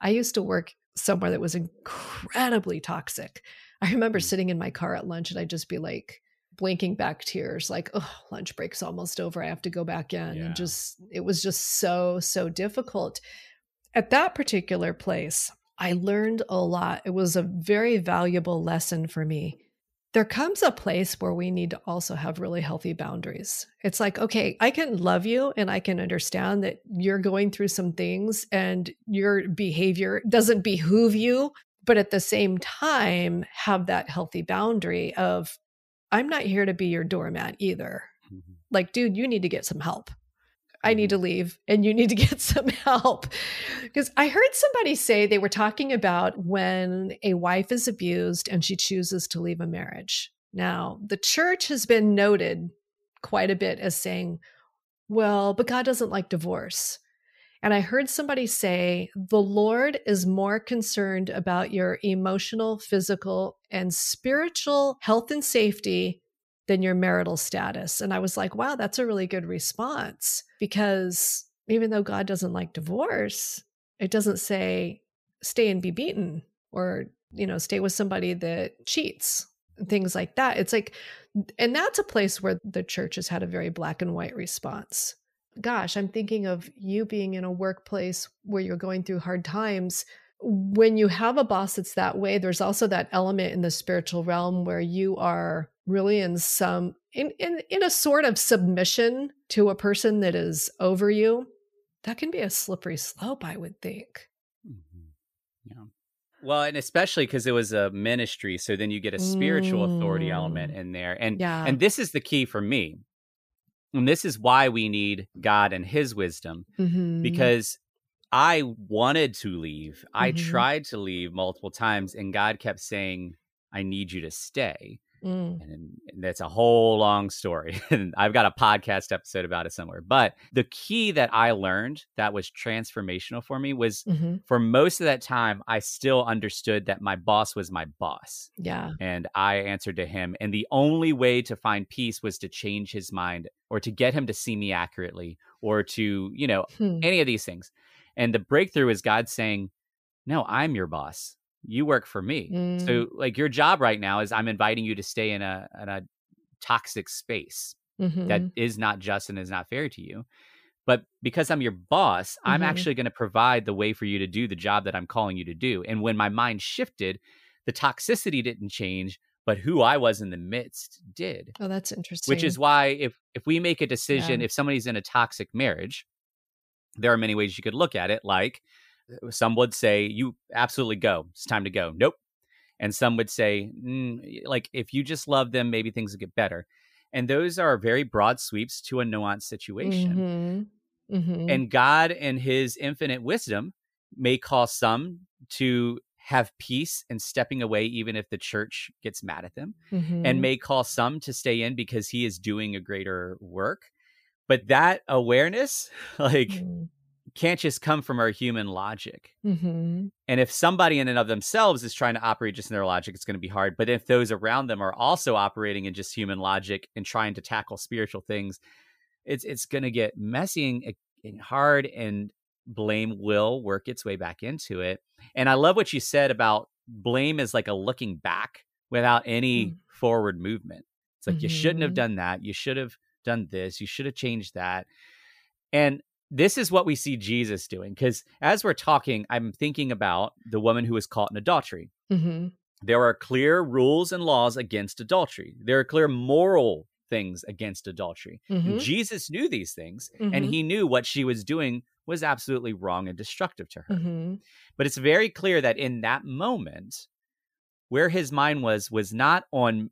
I used to work somewhere that was incredibly toxic. I remember mm. sitting in my car at lunch and I'd just be like blinking back tears, like, oh, lunch break's almost over. I have to go back in. Yeah. And just, it was just so, so difficult. At that particular place, I learned a lot. It was a very valuable lesson for me there comes a place where we need to also have really healthy boundaries. It's like, okay, I can love you and I can understand that you're going through some things and your behavior doesn't behoove you, but at the same time, have that healthy boundary of, I'm not here to be your doormat either. Mm-hmm. Like, dude, you need to get some help. I need to mm-hmm. leave and you need to [LAUGHS] get some help. Because I heard somebody say they were talking about when a wife is abused and she chooses to leave a marriage. Now, the church has been noted quite a bit as saying, well, but God doesn't like divorce. And I heard somebody say, the Lord is more concerned about your emotional, physical, and spiritual health and safety than your marital status. And I was like, wow, that's a really good response because even though God doesn't like divorce, it doesn't say stay and be beaten or, you know, stay with somebody that cheats and things like that. It's like, and that's a place where the church has had a very black and white response. Gosh, I'm thinking of you being in a workplace where you're going through hard times when you have a boss that's that way, there's also that element in the spiritual realm where you are really in some in in in a sort of submission to a person that is over you. That can be a slippery slope, I would think. Mm-hmm. Yeah. Well, and especially because it was a ministry, so then you get a spiritual mm. authority element mm. in there, and yeah. and this is the key for me, and this is why we need God and His wisdom, mm-hmm. because I wanted to leave. Mm-hmm. I tried to leave multiple times, and God kept saying, I need you to stay. Mm. And, and that's a whole long story. [LAUGHS] and I've got a podcast episode about it somewhere. But the key that I learned that was transformational for me was mm-hmm. for most of that time, I still understood that my boss was my boss. Yeah. And I answered to him. And the only way to find peace was to change his mind or to get him to see me accurately or to, you know, hmm. any of these things. And the breakthrough is God saying, No, I'm your boss. You work for me. Mm. So like your job right now is I'm inviting you to stay in a in a toxic space mm-hmm. that is not just and is not fair to you. But because I'm your boss, mm-hmm. I'm actually going to provide the way for you to do the job that I'm calling you to do. And when my mind shifted, the toxicity didn't change, but who I was in the midst did. Oh, that's interesting. Which is why if if we make a decision, yeah. if somebody's in a toxic marriage, there are many ways you could look at it. Like some would say, you absolutely go. It's time to go. Nope. And some would say, mm, like, if you just love them, maybe things will get better. And those are very broad sweeps to a nuanced situation. Mm-hmm. Mm-hmm. And God, in his infinite wisdom, may call some to have peace and stepping away, even if the church gets mad at them, mm-hmm. and may call some to stay in because he is doing a greater work but that awareness [LAUGHS] like mm. Can't just come from our human logic mm-hmm. and if somebody in and of themselves is trying to operate just in their logic it's going to be hard but if those around them are also operating in just human logic and trying to tackle spiritual things it's it's going to get messy and, and hard and blame will work its way back into it and i love what you said about blame is like a looking back without any mm. forward movement it's like mm-hmm. you shouldn't have mm-hmm. done that you should have done this. You should have changed that. And this is what we see Jesus doing. Because as we're talking, I'm thinking about the woman who was caught in adultery. Mm-hmm. There are clear rules and laws against adultery, there are clear moral things against adultery. Mm-hmm. Jesus knew these things, mm-hmm. and he knew what she was doing was absolutely wrong and destructive to her. Mm-hmm. But it's very clear that in that moment, where his mind was, was not on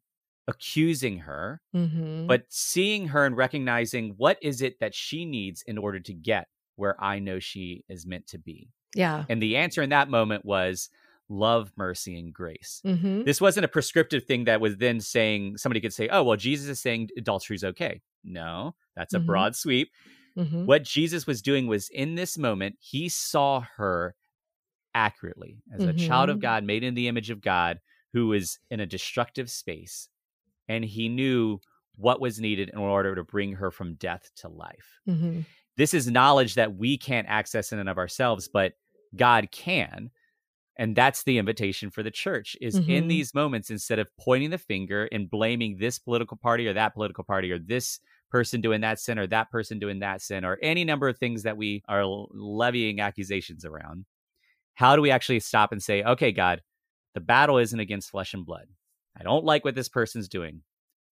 accusing her, mm-hmm. but seeing her and recognizing what is it that she needs in order to get where I know she is meant to be. Yeah. And the answer in that moment was love, mercy, and grace. Mm-hmm. This wasn't a prescriptive thing that was then saying somebody could say, oh, well, Jesus is saying adultery is okay. No, that's a mm-hmm. broad sweep. Mm-hmm. What Jesus was doing was in this moment, he saw her accurately as a child of mm-hmm. God, made in the image of God, who was in a destructive space and he knew what was needed in order to bring her from death to life. Mm-hmm. This is knowledge that we can't access in and of ourselves, but God can. And that's the invitation for the church is mm-hmm. in these moments, instead of pointing the finger and blaming this political party or that political party or this person doing that sin or that person doing that sin or any number of things that we are levying accusations around, how do we actually stop and say, okay, God, the battle isn't against flesh and blood. I don't like what this person's doing,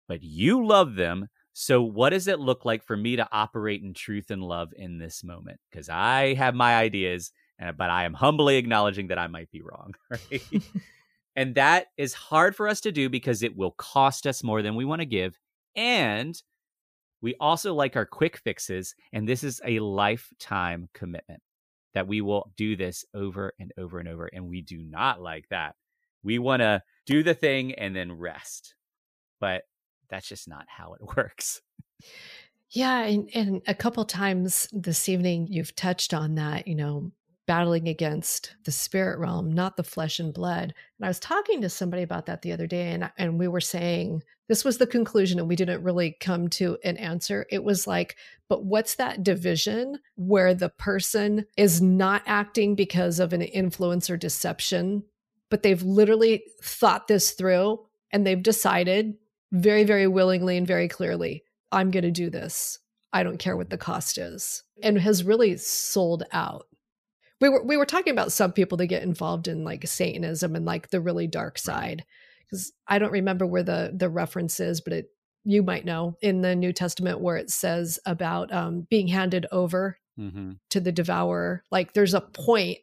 but you love them. So, what does it look like for me to operate in truth and love in this moment? Because I have my ideas, uh, but I am humbly acknowledging that I might be wrong. [LAUGHS] Right? [LAUGHS] and that is hard for us to do because it will cost us more than we want to give. And we also like our quick fixes. And this is a lifetime commitment that we will do this over and over and over. And we do not like that. We want to do the thing and then rest. But that's just not how it [LAUGHS] works. Yeah, and, and a couple times this evening you've touched on that, you know, battling against the spirit realm, not the flesh and blood. And I was talking to somebody about that the other day, and and we were saying this was the conclusion, and we didn't really come to an answer. It was like, but what's that division where the person is not acting because of an influence or deception, but they've literally thought this through and they've decided very, very willingly and very clearly, I'm going to do this. I don't care what the cost is, and has really sold out we were we were talking about some people that get involved in like Satanism and like the really dark side. Because I don't remember where the the reference is, but it you might know in the New Testament where it says about um, being handed over mm-hmm. to the devourer. Like there's a point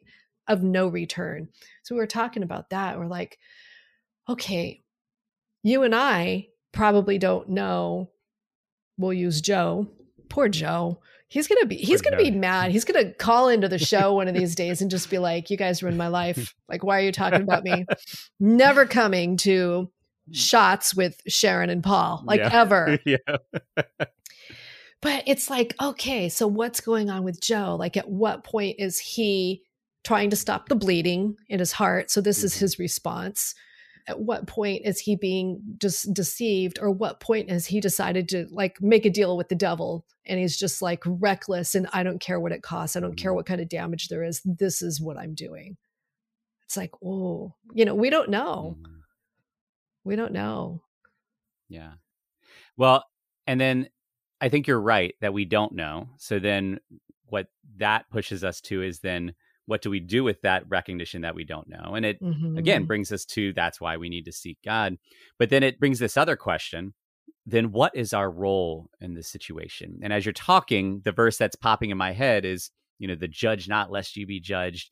of no return. So we were talking about that. We're like, okay, you and I probably don't know. We'll use Joe. Poor Joe He's gonna be he's gonna be mad. He's gonna call into the [LAUGHS] show one of these days and just be like, "You guys ruined my life. [LAUGHS] Like, why are you talking about me? Never coming to shots with Sharon and Paul, like yeah. ever." [LAUGHS] yeah. but it's like, okay, so what's going on with Joe? Like, at what point is he trying to stop the bleeding in his heart? So this mm-hmm. is his response. At what point is he being just deceived or what point has he decided to like make a deal with the devil? And he's just like reckless and i don't care what it costs. I don't care mm-hmm. what kind of damage there is. This is what i'm doing. It's like oh you know we don't know. Mm-hmm. we don't know. Yeah. Well and then i think you're right that we don't know. So then what that pushes us to is then what do we do with that recognition that we don't know? And it mm-hmm. again brings us to that's why we need to seek god. But then it brings this other question then what is our role in this situation? And as you're talking the verse that's popping in my head is you know the judge not lest you be judged.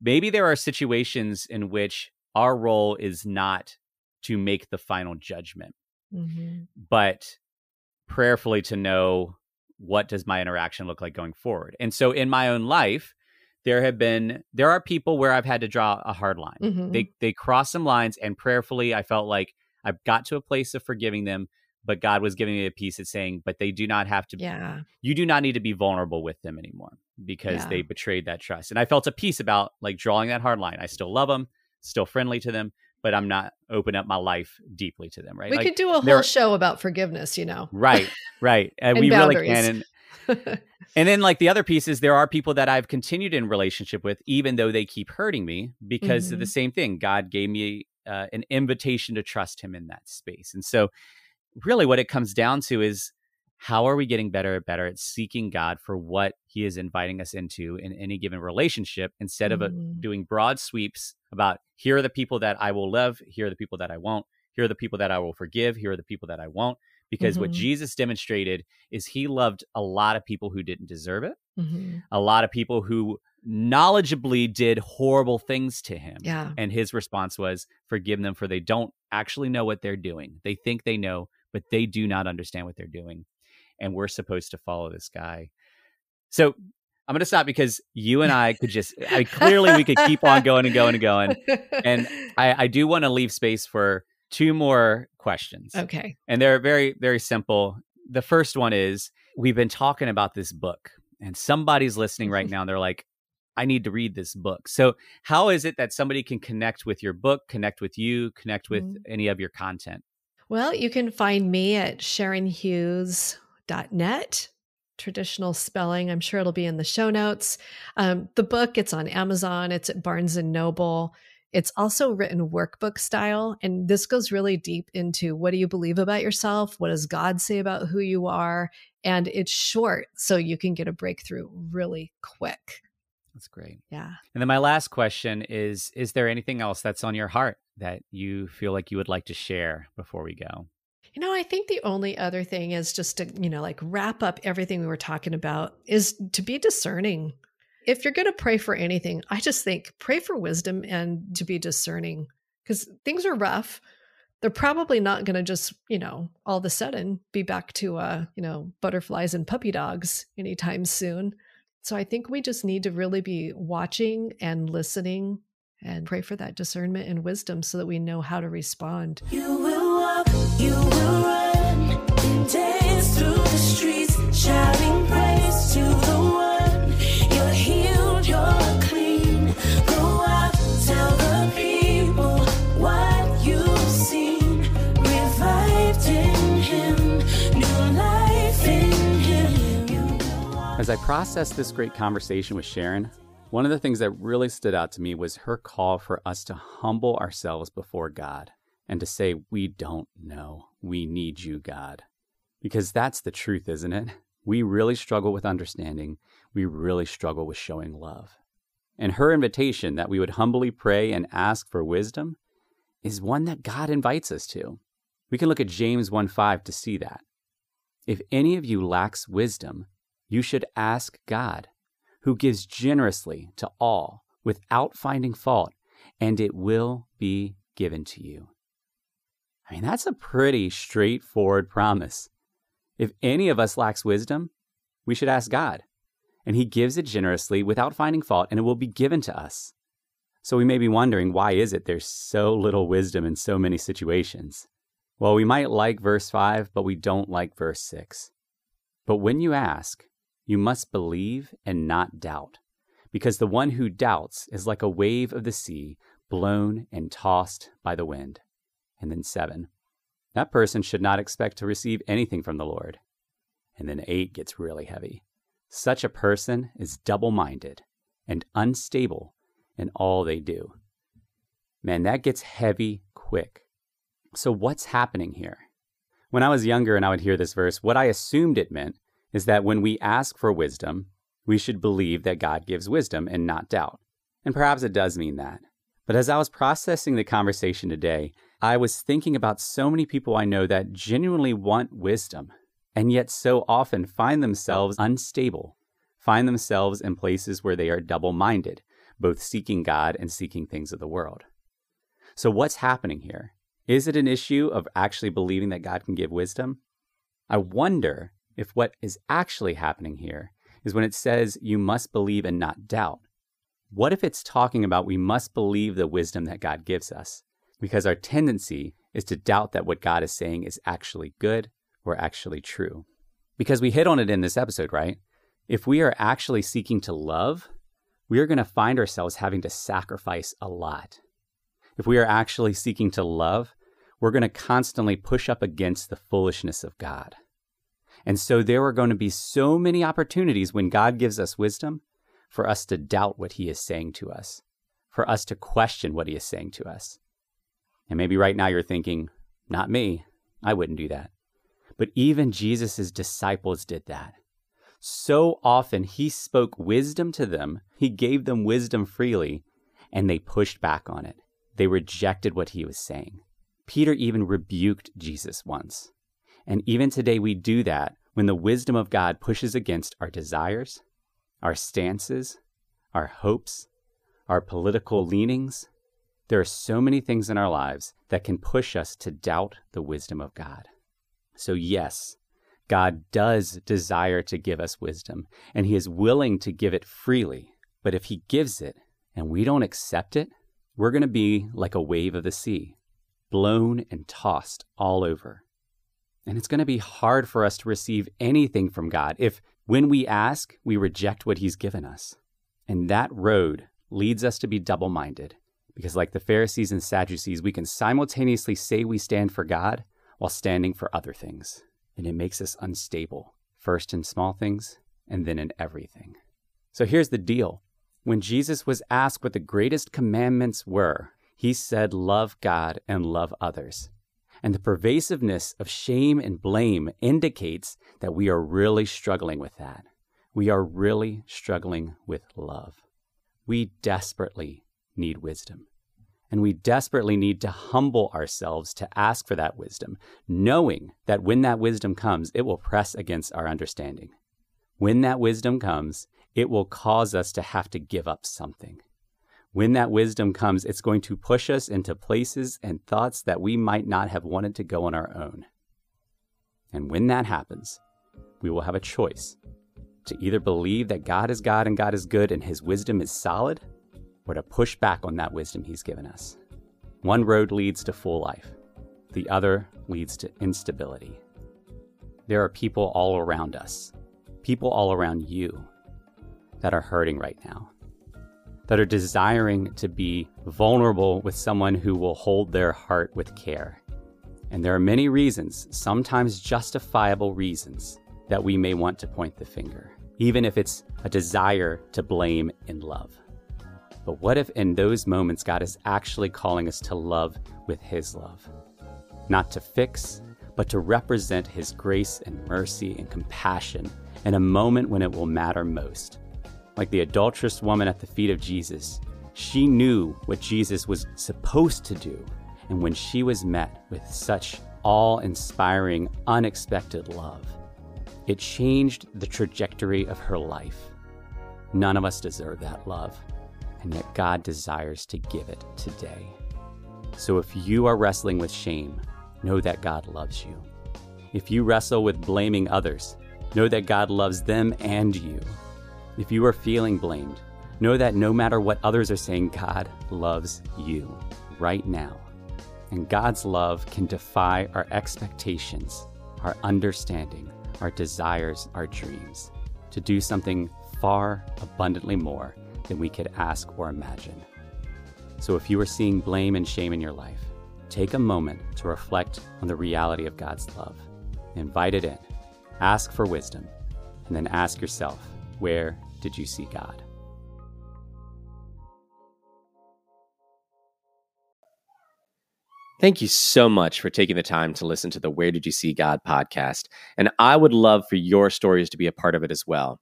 Maybe there are situations in which our role is not to make the final judgment. Mm-hmm. but prayerfully to know what does my interaction look like going forward? And so in my own life there have been there are people where I've had to draw a hard line. Mm-hmm. They they cross some lines and prayerfully I felt like I've got to a place of forgiving them, but God was giving me a peace of saying, but they do not have to Yeah. You do not need to be vulnerable with them anymore because yeah. they betrayed that trust. And I felt a peace about like drawing that hard line. I still love them, still friendly to them, but I'm not open up my life deeply to them, right? We like, could do a whole show about forgiveness, you know. Right, right. and, [LAUGHS] and we boundaries. really can. And [LAUGHS] and then like the other pieces, there are people that I've continued in relationship with, even though they keep hurting me because mm-hmm. of the mm-hmm. same thing. God gave me uh, an invitation to trust him in that space. And so really what it comes down to is how are we getting better and better at seeking God for what he is inviting us into in any given relationship instead of mm-hmm. doing broad sweeps about here are the people that I will love, here are the people that I won't, here are the people that I will forgive, here are the people that I won't because mm-hmm. what Jesus demonstrated is he loved a lot of people who didn't deserve it, mm-hmm. a lot of people who knowledgeably did horrible things to him. Yeah. And his response was, Forgive them, for they don't actually know what they're doing. They think they know, but they do not understand what they're doing. And we're supposed to follow this guy. So I'm going to stop because you and I could just, I mean, clearly we could keep on going and going and going. And [LAUGHS] I, I do want to leave space for two more questions. Okay. And they're very, very simple. The first one is we've been talking about this book, and somebody's listening right now. And they're like, I need to read this book. So, how is it that somebody can connect with your book, connect with you, connect with mm-hmm. any of your content? Well, you can find me at sharonhughes.net traditional spelling. I'm sure it'll be in the show notes. Um, the book, it's on Amazon, it's at Barnes and Noble. It's also written workbook style. And this goes really deep into what do you believe about yourself? What does God say about who you are? And it's short, so you can get a breakthrough really quick. That's great. Yeah. And then my last question is Is there anything else that's on your heart that you feel like you would like to share before we go? You know, I think the only other thing is just to, you know, like wrap up everything we were talking about is to be discerning. If you're going to pray for anything, I just think pray for wisdom and to be discerning because things are rough. They're probably not going to just, you know, all of a sudden be back to, uh, you know, butterflies and puppy dogs anytime soon. So I think we just need to really be watching and listening and pray for that discernment and wisdom so that we know how to respond. You will walk, you will run, dance through the streets, shouting praise to the As I processed this great conversation with Sharon, one of the things that really stood out to me was her call for us to humble ourselves before God and to say, We don't know. We need you, God. Because that's the truth, isn't it? We really struggle with understanding. We really struggle with showing love. And her invitation that we would humbly pray and ask for wisdom is one that God invites us to. We can look at James 1 5 to see that. If any of you lacks wisdom, you should ask God who gives generously to all without finding fault, and it will be given to you. I mean, that's a pretty straightforward promise. If any of us lacks wisdom, we should ask God, and He gives it generously without finding fault, and it will be given to us. So we may be wondering why is it there's so little wisdom in so many situations? Well, we might like verse 5, but we don't like verse 6. But when you ask, you must believe and not doubt, because the one who doubts is like a wave of the sea blown and tossed by the wind. And then seven, that person should not expect to receive anything from the Lord. And then eight gets really heavy. Such a person is double minded and unstable in all they do. Man, that gets heavy quick. So, what's happening here? When I was younger and I would hear this verse, what I assumed it meant is that when we ask for wisdom, we should believe that God gives wisdom and not doubt. And perhaps it does mean that. But as I was processing the conversation today, I was thinking about so many people I know that genuinely want wisdom, and yet so often find themselves unstable, find themselves in places where they are double minded, both seeking God and seeking things of the world. So, what's happening here? Is it an issue of actually believing that God can give wisdom? I wonder if what is actually happening here is when it says you must believe and not doubt. What if it's talking about we must believe the wisdom that God gives us? Because our tendency is to doubt that what God is saying is actually good or actually true. Because we hit on it in this episode, right? If we are actually seeking to love, we are going to find ourselves having to sacrifice a lot. If we are actually seeking to love, we're going to constantly push up against the foolishness of God. And so there are going to be so many opportunities when God gives us wisdom for us to doubt what he is saying to us, for us to question what he is saying to us. And maybe right now you're thinking, not me. I wouldn't do that. But even Jesus' disciples did that. So often he spoke wisdom to them, he gave them wisdom freely, and they pushed back on it. They rejected what he was saying. Peter even rebuked Jesus once. And even today, we do that when the wisdom of God pushes against our desires, our stances, our hopes, our political leanings. There are so many things in our lives that can push us to doubt the wisdom of God. So, yes, God does desire to give us wisdom, and He is willing to give it freely. But if He gives it and we don't accept it, we're going to be like a wave of the sea, blown and tossed all over. And it's going to be hard for us to receive anything from God if, when we ask, we reject what He's given us. And that road leads us to be double minded. Because, like the Pharisees and Sadducees, we can simultaneously say we stand for God while standing for other things. And it makes us unstable, first in small things and then in everything. So here's the deal when Jesus was asked what the greatest commandments were, he said, Love God and love others. And the pervasiveness of shame and blame indicates that we are really struggling with that. We are really struggling with love. We desperately need wisdom. And we desperately need to humble ourselves to ask for that wisdom, knowing that when that wisdom comes, it will press against our understanding. When that wisdom comes, it will cause us to have to give up something. When that wisdom comes, it's going to push us into places and thoughts that we might not have wanted to go on our own. And when that happens, we will have a choice to either believe that God is God and God is good and his wisdom is solid, or to push back on that wisdom he's given us. One road leads to full life, the other leads to instability. There are people all around us, people all around you, that are hurting right now that are desiring to be vulnerable with someone who will hold their heart with care. And there are many reasons, sometimes justifiable reasons, that we may want to point the finger, even if it's a desire to blame in love. But what if in those moments God is actually calling us to love with His love? Not to fix, but to represent His grace and mercy and compassion in a moment when it will matter most like the adulterous woman at the feet of Jesus, she knew what Jesus was supposed to do. And when she was met with such awe inspiring, unexpected love, it changed the trajectory of her life. None of us deserve that love, and yet God desires to give it today. So if you are wrestling with shame, know that God loves you. If you wrestle with blaming others, know that God loves them and you. If you are feeling blamed, know that no matter what others are saying, God loves you right now. And God's love can defy our expectations, our understanding, our desires, our dreams, to do something far abundantly more than we could ask or imagine. So if you are seeing blame and shame in your life, take a moment to reflect on the reality of God's love. Invite it in, ask for wisdom, and then ask yourself, where did you see God? Thank you so much for taking the time to listen to the Where Did You See God podcast. And I would love for your stories to be a part of it as well.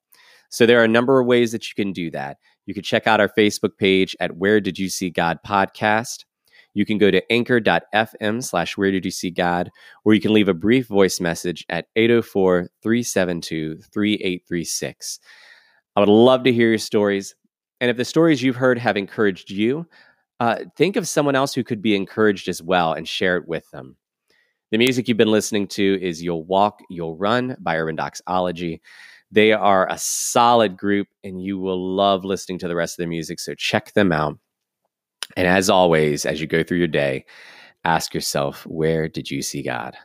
So there are a number of ways that you can do that. You can check out our Facebook page at Where Did You See God podcast. You can go to anchor.fm slash Where Did You See God, or you can leave a brief voice message at 804 372 3836. I would love to hear your stories. And if the stories you've heard have encouraged you, uh, think of someone else who could be encouraged as well and share it with them. The music you've been listening to is You'll Walk, You'll Run by Urban Doxology. They are a solid group, and you will love listening to the rest of their music. So check them out. And as always, as you go through your day, ask yourself, where did you see God?